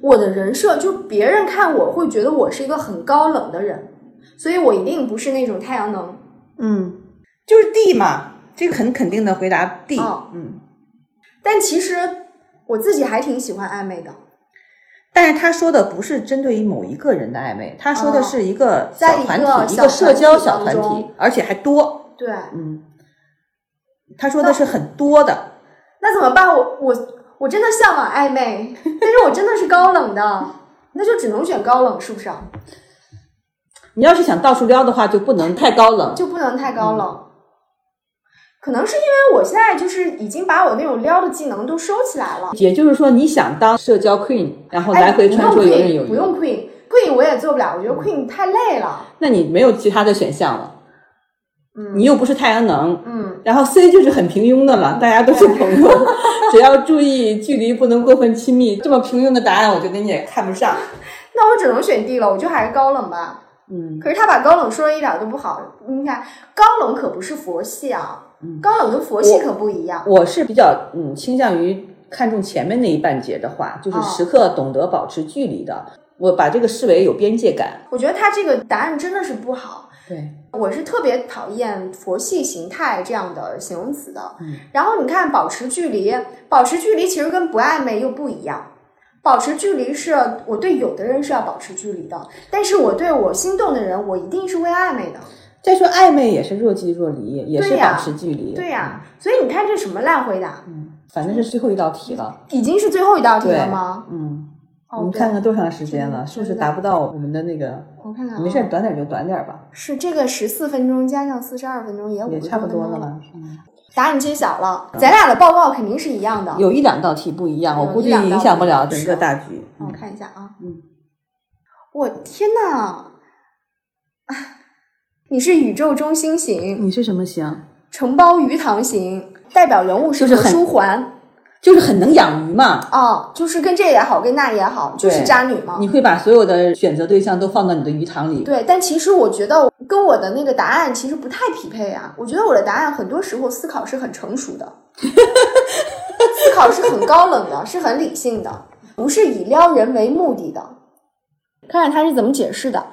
我的人设就别人看我会觉得我是一个很高冷的人，所以我一定不是那种太阳能。嗯，就是 D 嘛，这个很肯定的回答 D。哦嗯，但其实我自己还挺喜欢暧昧的，但是他说的不是针对于某一个人的暧昧，他说的是一个小团体，一个社交小团体，而且还多。对，嗯，他说的是很多的。那怎么办？我我我真的向往暧昧，但是我真的是高冷的，那就只能选高冷，是不是？你要是想到处撩的话，就不能太高冷。就不能太高冷。可能是因为我现在就是已经把我那种撩的技能都收起来了，也就是说，你想当社交 queen，然后哎来回穿梭游刃有余，不用 queen，queen 我也做不了，我觉得 queen 太累了。那你没有其他的选项了。嗯你又不是太阳能，嗯，然后 C 就是很平庸的了，大家都是朋友，只要注意距离，不能过分亲密。这么平庸的答案，我觉得你也看不上。那我只能选 D 了，我就还是高冷吧。嗯可是他把高冷说的一点都不好，你看高冷可不是佛系啊，嗯高冷跟佛系可不一样。我是比较嗯倾向于看重前面那一半截的话，就是哦时刻懂得保持距离的。我把这个视为有边界感。我觉得他这个答案真的是不好。对，我是特别讨厌佛系形态这样的形容词的。嗯然后你看，保持距离，保持距离其实跟不暧昧又不一样。保持距离是我对有的人是要保持距离的，但是我对我心动的人，我一定是会暧昧的。再说暧昧也是若即若离，也是保持距离。对呀、所以你看这什么烂回答，嗯，反正是最后一道题了。已经是最后一道题了吗？嗯，哦我们看看多长时间了，是不是达不到我们的那个？我看看、啊，没事，短点就短点吧，是这个十四分钟加上四十二分钟也五也差不多了吧。嗯答案揭晓了，咱俩的报告肯定是一样的。有一两道题不一样，我估计影响不了整个大局。我看一下啊，嗯，我天呐，啊你是宇宙中心型，你是什么型？承包鱼塘型，代表人物是何书桓。就是很能养鱼嘛。哦，就是跟这也好，跟那也好，就是渣女嘛。你会把所有的选择对象都放到你的鱼塘里。对，但其实我觉得跟我的那个答案其实不太匹配啊。我觉得我的答案很多时候思考是很成熟的，思考是很高冷的，是很理性的，不是以撩人为目的的。看看他是怎么解释的。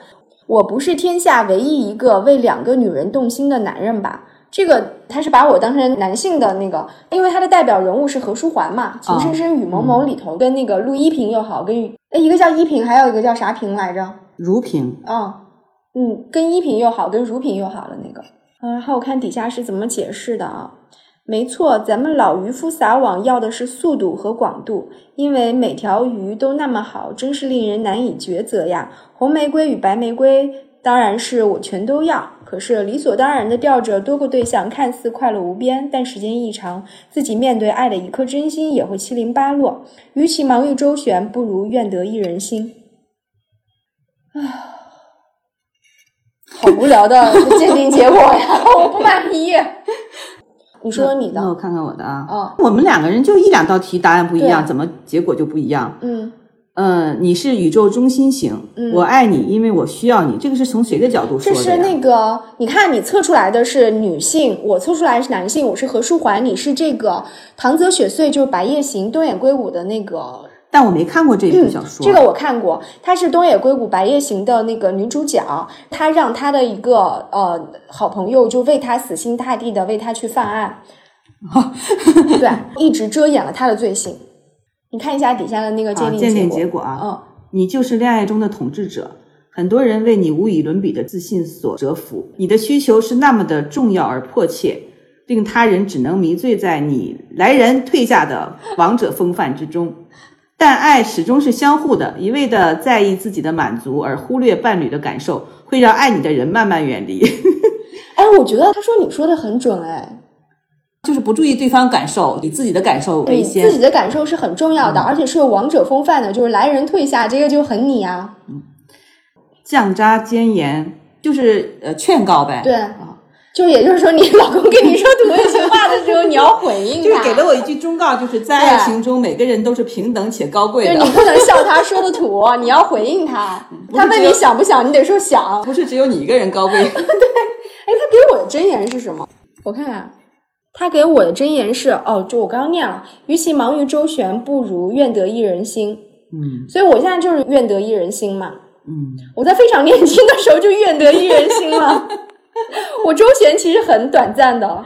我不是天下唯一一个为两个女人动心的男人吧？这个他是把我当成男性的那个，因为他的代表人物是何书桓嘛，《情深深雨蒙蒙》里头跟那个陆一平又好，跟哎一个叫一平，还有一个叫啥平来着？如萍，啊，嗯，跟一平又好，跟如萍又好的那个。嗯，然后我看底下是怎么解释的啊？没错，咱们老渔夫撒网要的是速度和广度，因为每条鱼都那么好，真是令人难以抉择呀。红玫瑰与白玫瑰，当然是我全都要。可是理所当然的吊着多个对象，看似快乐无边，但时间一长，自己面对爱的一颗真心也会七零八落。与其忙于周旋，不如愿得一人心。啊好无聊的 鉴定结果呀，我不满意。你说说你的，那我看看我的啊。哦，我们两个人就一两道题答案不一样，怎么结果就不一样？嗯嗯，你是宇宙中心型，嗯我爱你，因为我需要你。这个是从谁的角度说的呀？这是那个，你看你测出来的是女性，我测出来是男性，我是何书桓，你是这个唐泽雪穗，就是《白夜行》东野圭吾的那个但我没看过这部小说。这个我看过，她是东野圭吾《白夜行》的那个女主角，她让她的一个呃好朋友就为她死心塌地的为她去犯案，对，一直遮掩了她的罪行。你看一下底下的那个鉴啊，定鉴定结结果啊，嗯，你就是恋爱中的统治者。很多人为你无与伦比的自信所折服，你的需求是那么的重要而迫切，令他人只能迷醉在你来人退下的王者风范之中。但爱始终是相互的，一味的在意自己的满足而忽略伴侣的感受，会让爱你的人慢慢远离。哎，我觉得他说你说的很准，哎，就是不注意对方感受，以自己的感受为对先。自己的感受是很重要的，而且是有王者风范的，就是来人退下，这个就很你啊。嗯降渣坚言就是呃劝告呗，对，就也就是说，你老公跟你说土味情话的时候，你要回应 他，就是给了我一句忠告，就是在爱情中每个人都是平等且高贵的对你，不能笑他说的土，你要回应他。他问你想不想，你得说想。不是只有你一个人高贵。对哎，他给我的箴言是什么？我看看，他给我的箴言是哦，就我刚刚念了，与其忙于周旋，不如愿得一人心。嗯所以我现在就是愿得一人心嘛。嗯，我在非常年轻的时候就愿得一人心了。我周旋其实很短暂的，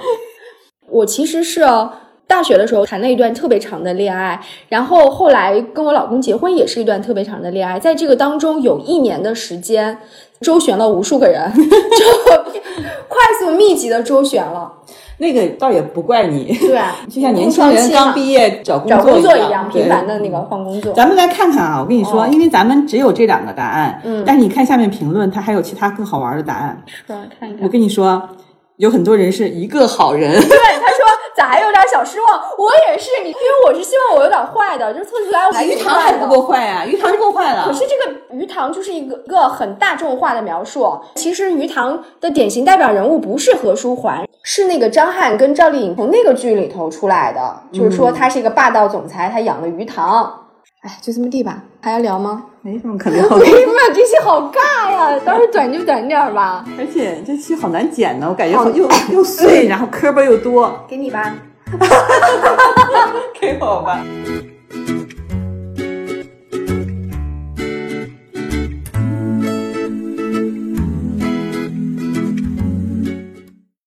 我其实是大学的时候谈了一段特别长的恋爱，然后后来跟我老公结婚也是一段特别长的恋爱，在这个当中有一年的时间周旋了无数个人，就快速密集的周旋了。那个倒也不怪你，对，就像年轻人刚毕业找工作一一样，对频繁的那个换工作。咱们来看看啊，我跟你说，哦因为咱们只有这两个答案，嗯但是你看下面评论，它还有其他更好玩的答案。是看一看我。跟你说，有很多人是一个好人，对，他说咋还有点小失望？我也是，你因为我是希望我有点坏的，就是测出来我还鱼塘还不够坏啊，鱼塘够坏了。可是这个鱼塘就是一个一个很大众化的描述。其实鱼塘的典型代表人物不是何书桓，是那个张翰跟赵丽颖从那个剧里头出来的。就是说他是一个霸道总裁，他养了鱼塘。哎，就这么地吧，还要聊吗？没什么可聊的。没什么，这期好尬呀，到时候短就短点儿吧。而且这期好难剪呢，我感觉好又 又碎，然后磕巴又多。给你吧。给我吧。